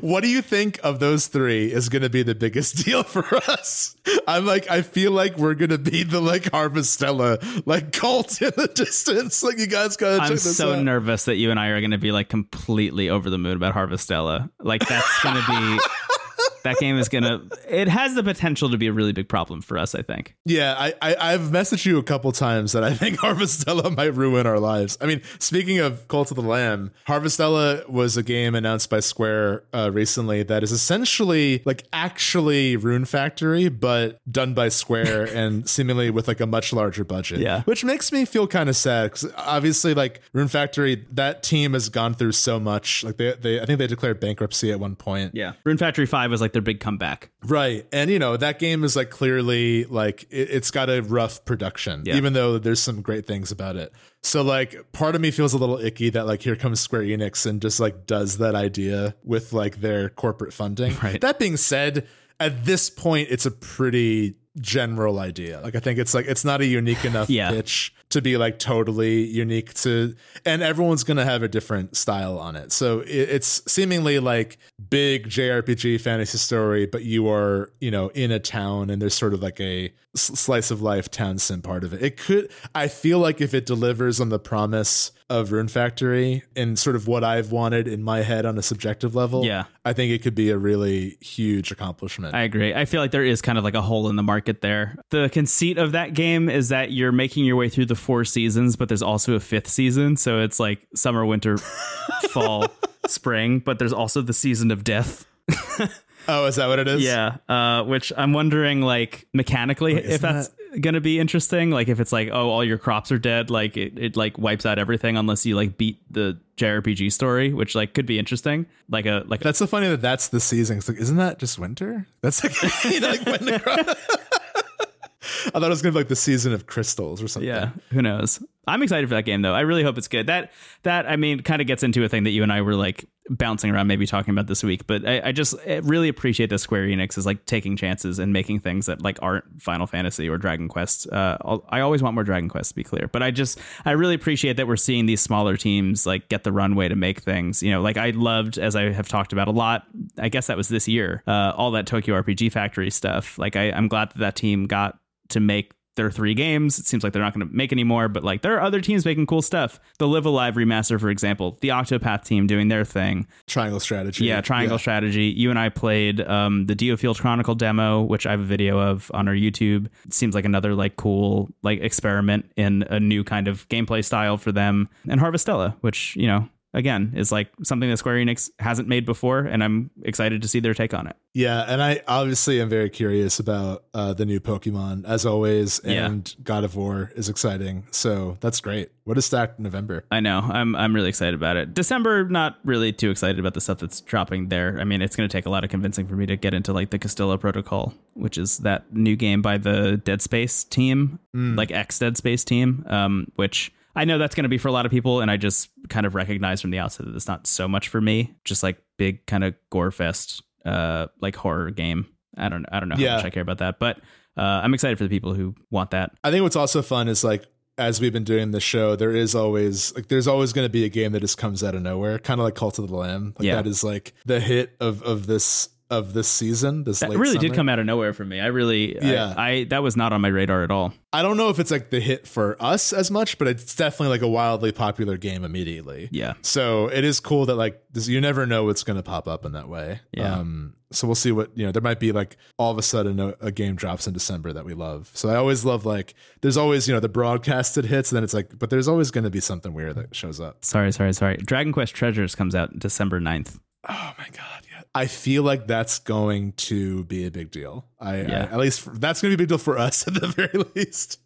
what do you think of those three is going to be the biggest deal for us? I'm like, I feel like we're going to be the like Harvestella, like cult in the distance. Like you guys got to check I'm so out. nervous that you and I are going to be like completely over the moon about Harvestella. Like that's going to be that game is to it has the potential to be a really big problem for us, I think. Yeah, I, I I've messaged you a couple times that I think Harvestella might ruin our lives. I mean, speaking of Cult of the Lamb, Harvestella was a game announced by Square uh, recently that is essentially like actually Rune Factory, but done by Square and seemingly with like a much larger budget. Yeah. which makes me feel kind of sad because obviously, like Rune Factory, that team has gone through so much. Like they, they I think they declared bankruptcy at one point. Yeah. Rune Factory 5 was like their big comeback. Right. And you know, that game is like clearly like it, it's got a rough production, Yeah. even though there's some great things about it. So like part of me feels a little icky that like here comes Square Enix and just like does that idea with like their corporate funding. Right. That being said, at this point it's a pretty general idea. Like I think it's like it's not a unique enough Yeah. pitch to be like totally unique to and everyone's going to have a different style on it. So it, it's seemingly like big JRPG fantasy story but you are, you know, in a town and there's sort of like a slice of life town sim part of it. It could I feel like if it delivers on the promise of Rune Factory and sort of what I've wanted in my head on a subjective level, Yeah. I think it could be a really huge accomplishment. I agree. I feel like there is kind of like a hole in the market there. The conceit of that game is that you're making your way through the four seasons, but there's also a fifth season. So it's like summer, winter, fall, spring, but there's also the season of death. oh, is that what it is? Yeah. Uh, which I'm wondering, like, mechanically, if isn't that's going to be interesting. Like, if it's like, oh, all your crops are dead, like, it, it like wipes out everything unless you like beat the JRPG story, which like could be interesting. Like a, like, That's so funny that that's the season. It's like, isn't that just winter? That's like, you know, like when the cro- I thought it was gonna be like the season of crystals or something. Yeah, who knows? I'm excited for that game though. I really hope it's good. That that I mean, kind of gets into a thing that you and I were like bouncing around, maybe talking about this week. But I, I just really appreciate that Square Enix is like taking chances and making things that like aren't Final Fantasy or Dragon Quest. Uh, I always want more Dragon Quest to be clear, but I just I really appreciate that we're seeing these smaller teams like get the runway to make things. You know, like I loved as I have talked about a lot. I guess that was this year. Uh, all that Tokyo RPG Factory stuff. Like I, I'm glad that that team got to make their three games. It seems like they're not going to make any more, but like there are other teams making cool stuff. The Live A Live remaster, for example, the Octopath team doing their thing. Triangle strategy. Yeah, Triangle Strategy. You and I played um, the Diofield Chronicle demo, which I have a video of on our YouTube. It seems like another like cool like experiment in a new kind of gameplay style for them. And Harvestella, which you know again is like something that Square Enix hasn't made before, and I'm excited to see their take on it. Yeah, and I obviously am very curious about uh, the new Pokemon as always, Yeah. and God of War is exciting. So that's great. What is stacked November? I know. I'm I'm really excited about it. December, not really too excited about the stuff that's dropping there. I mean, it's going to take a lot of convincing for me to get into like the Callisto Protocol, which is that new game by the Dead Space team, like ex Dead Space team, um, which I know that's going to be for a lot of people, and I just kind of recognize from the outset that it's not so much for me. Just like big kind of gore fest, uh, like horror game. I don't I don't know how Yeah. much I care about that, but uh, I'm excited for the people who want that. I think what's also fun is like as we've been doing this show, there is always like there's always going to be a game that just comes out of nowhere, kind of like Cult of the Lamb. Like Yeah. that is like the hit of of this of this season. This That really did come out of nowhere for me. I really, Yeah. I, I that was not on my radar at all. I don't know if it's like the hit for us as much, but it's definitely like a wildly popular game immediately. Yeah. So it is cool that like this, you never know what's going to pop up in that way. Yeah. Um, so we'll see what you know. There might be like all of a sudden a, a game drops in December that we love. So I always love like there's always you know the broadcasted hits, and then it's like, but there's always going to be something weird that shows up. Sorry, sorry, sorry. Dragon Quest Treasures comes out December 9th. Oh my god. I feel like that's going to be a big deal. I, Yeah. I at least for, that's going to be a big deal for us at the very least.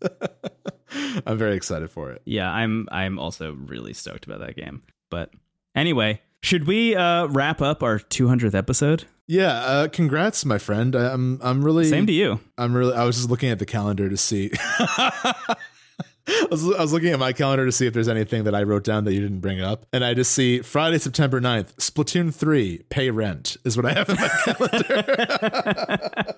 I'm very excited for it. Yeah, I'm I'm also really stoked about that game. But anyway, should we uh wrap up our 200th episode? Yeah, uh, congrats, my friend. I'm I'm really Same to you. I'm really. I was just looking at the calendar to see. I was, I was looking at my calendar to see if there's anything that I wrote down that you didn't bring up. And I just see Friday, September 9th, Splatoon 3, pay rent is what I have in my calendar.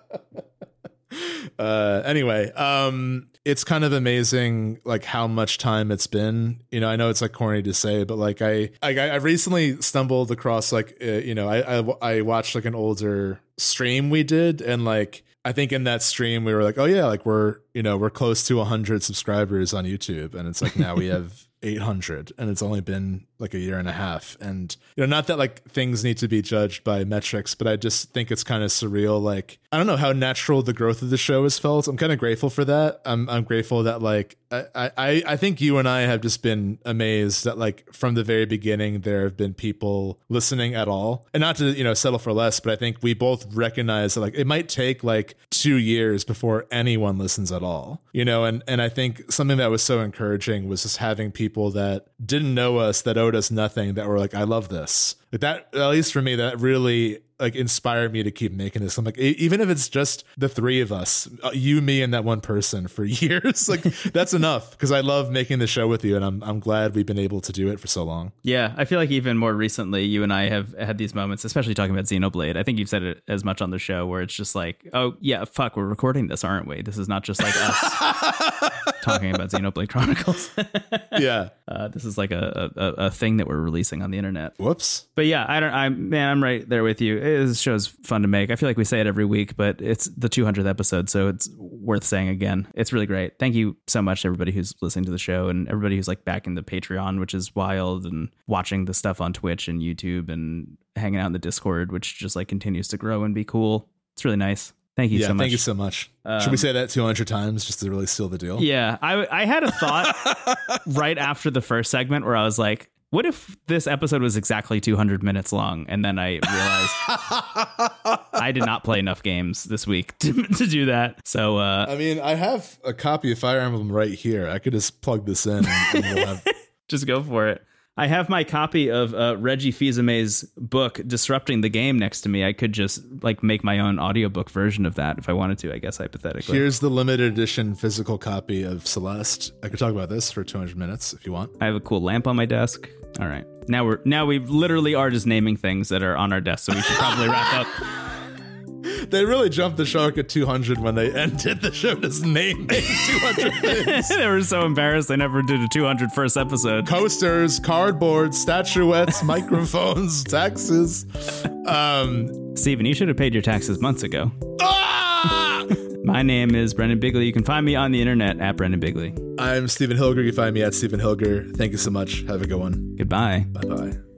uh, anyway, um, it's kind of amazing, like how much time it's been. You know, I know it's like corny to say, but like I, I, I recently stumbled across like, uh, you know, I, I, I watched like an older stream we did, and like I think in that stream we were like, oh yeah, like we're, you know, we're close to 100 subscribers on YouTube, and it's like now we have 800 and it's only been like a year and a half. And you know not that like things need to be judged by metrics but i just think it's kind of surreal. Like i don't know how natural the growth of the show has felt. I'm kind of grateful for that. I'm i'm grateful that like I, I i think you and i have just been amazed that like from the very beginning there have been people listening at all. And not to you know settle for less but i think we both recognize that like it might take like two years before anyone listens at all you know? And and i think something that was so encouraging was just having people that didn't know us that owed us nothing that were like i love this. Like that at least for me that really like inspire me to keep making this i'm like even if it's just the three of us uh, you me and that one person for years like that's enough because i love making the show with you and i'm, I'm glad we've been able to do it for so long Yeah, I feel like even more recently, you and I have had these moments, especially talking about Xenoblade. I think you've said it as much on the show where it's just like, oh, yeah, fuck, we're recording this, aren't we? This is not just like us talking about Xenoblade Chronicles. yeah Uh, this is like a, a a thing that we're releasing on the internet. Whoops. But yeah, I don't. I'm man. I'm right there with you. This show's fun to make. I feel like we say it every week, but it's the 200th episode, so it's worth saying again. It's really great. Thank you so much, to everybody who's listening to the show and everybody who's like backing the Patreon, which is wild, and watching the stuff on Twitch and YouTube and hanging out in the Discord, which just like continues to grow and be cool. It's really nice. Thank you Yeah, so much. thank you so much. Should we Um, say that 200 times just to really seal the deal? Yeah, I I had a thought right after the first segment where I was like, what if this episode was exactly 200 minutes long? And then I realized I did not play enough games this week to, to do that. So uh, I mean, I have a copy of Fire Emblem right here. I could just plug this in and, and we'll have. just go for it. I have my copy of uh, Reggie Fils-Aimé's book "Disrupting the Game" next to me. I could just like make my own audiobook version of that if I wanted to. I guess hypothetically. Here's the limited edition physical copy of Celeste. I could talk about this for 200 minutes if you want. I have a cool lamp on my desk. All right. Now we're now we literally are just naming things that are on our desk, so we should probably wrap up. They really jumped the shark at 200 when they ended the show just naming 200 things. they were so embarrassed they never did a 200 first episode. Coasters, cardboard, statuettes, microphones, taxes. Um, Steven, you should have paid your taxes months ago. ah! My name is Brendon Bigley. You can find me on the internet at Brendon Bigley. I'm Stephen Hilger. You can find me at Stephen Hilger. Thank you so much. Have a good one. Goodbye. Bye bye.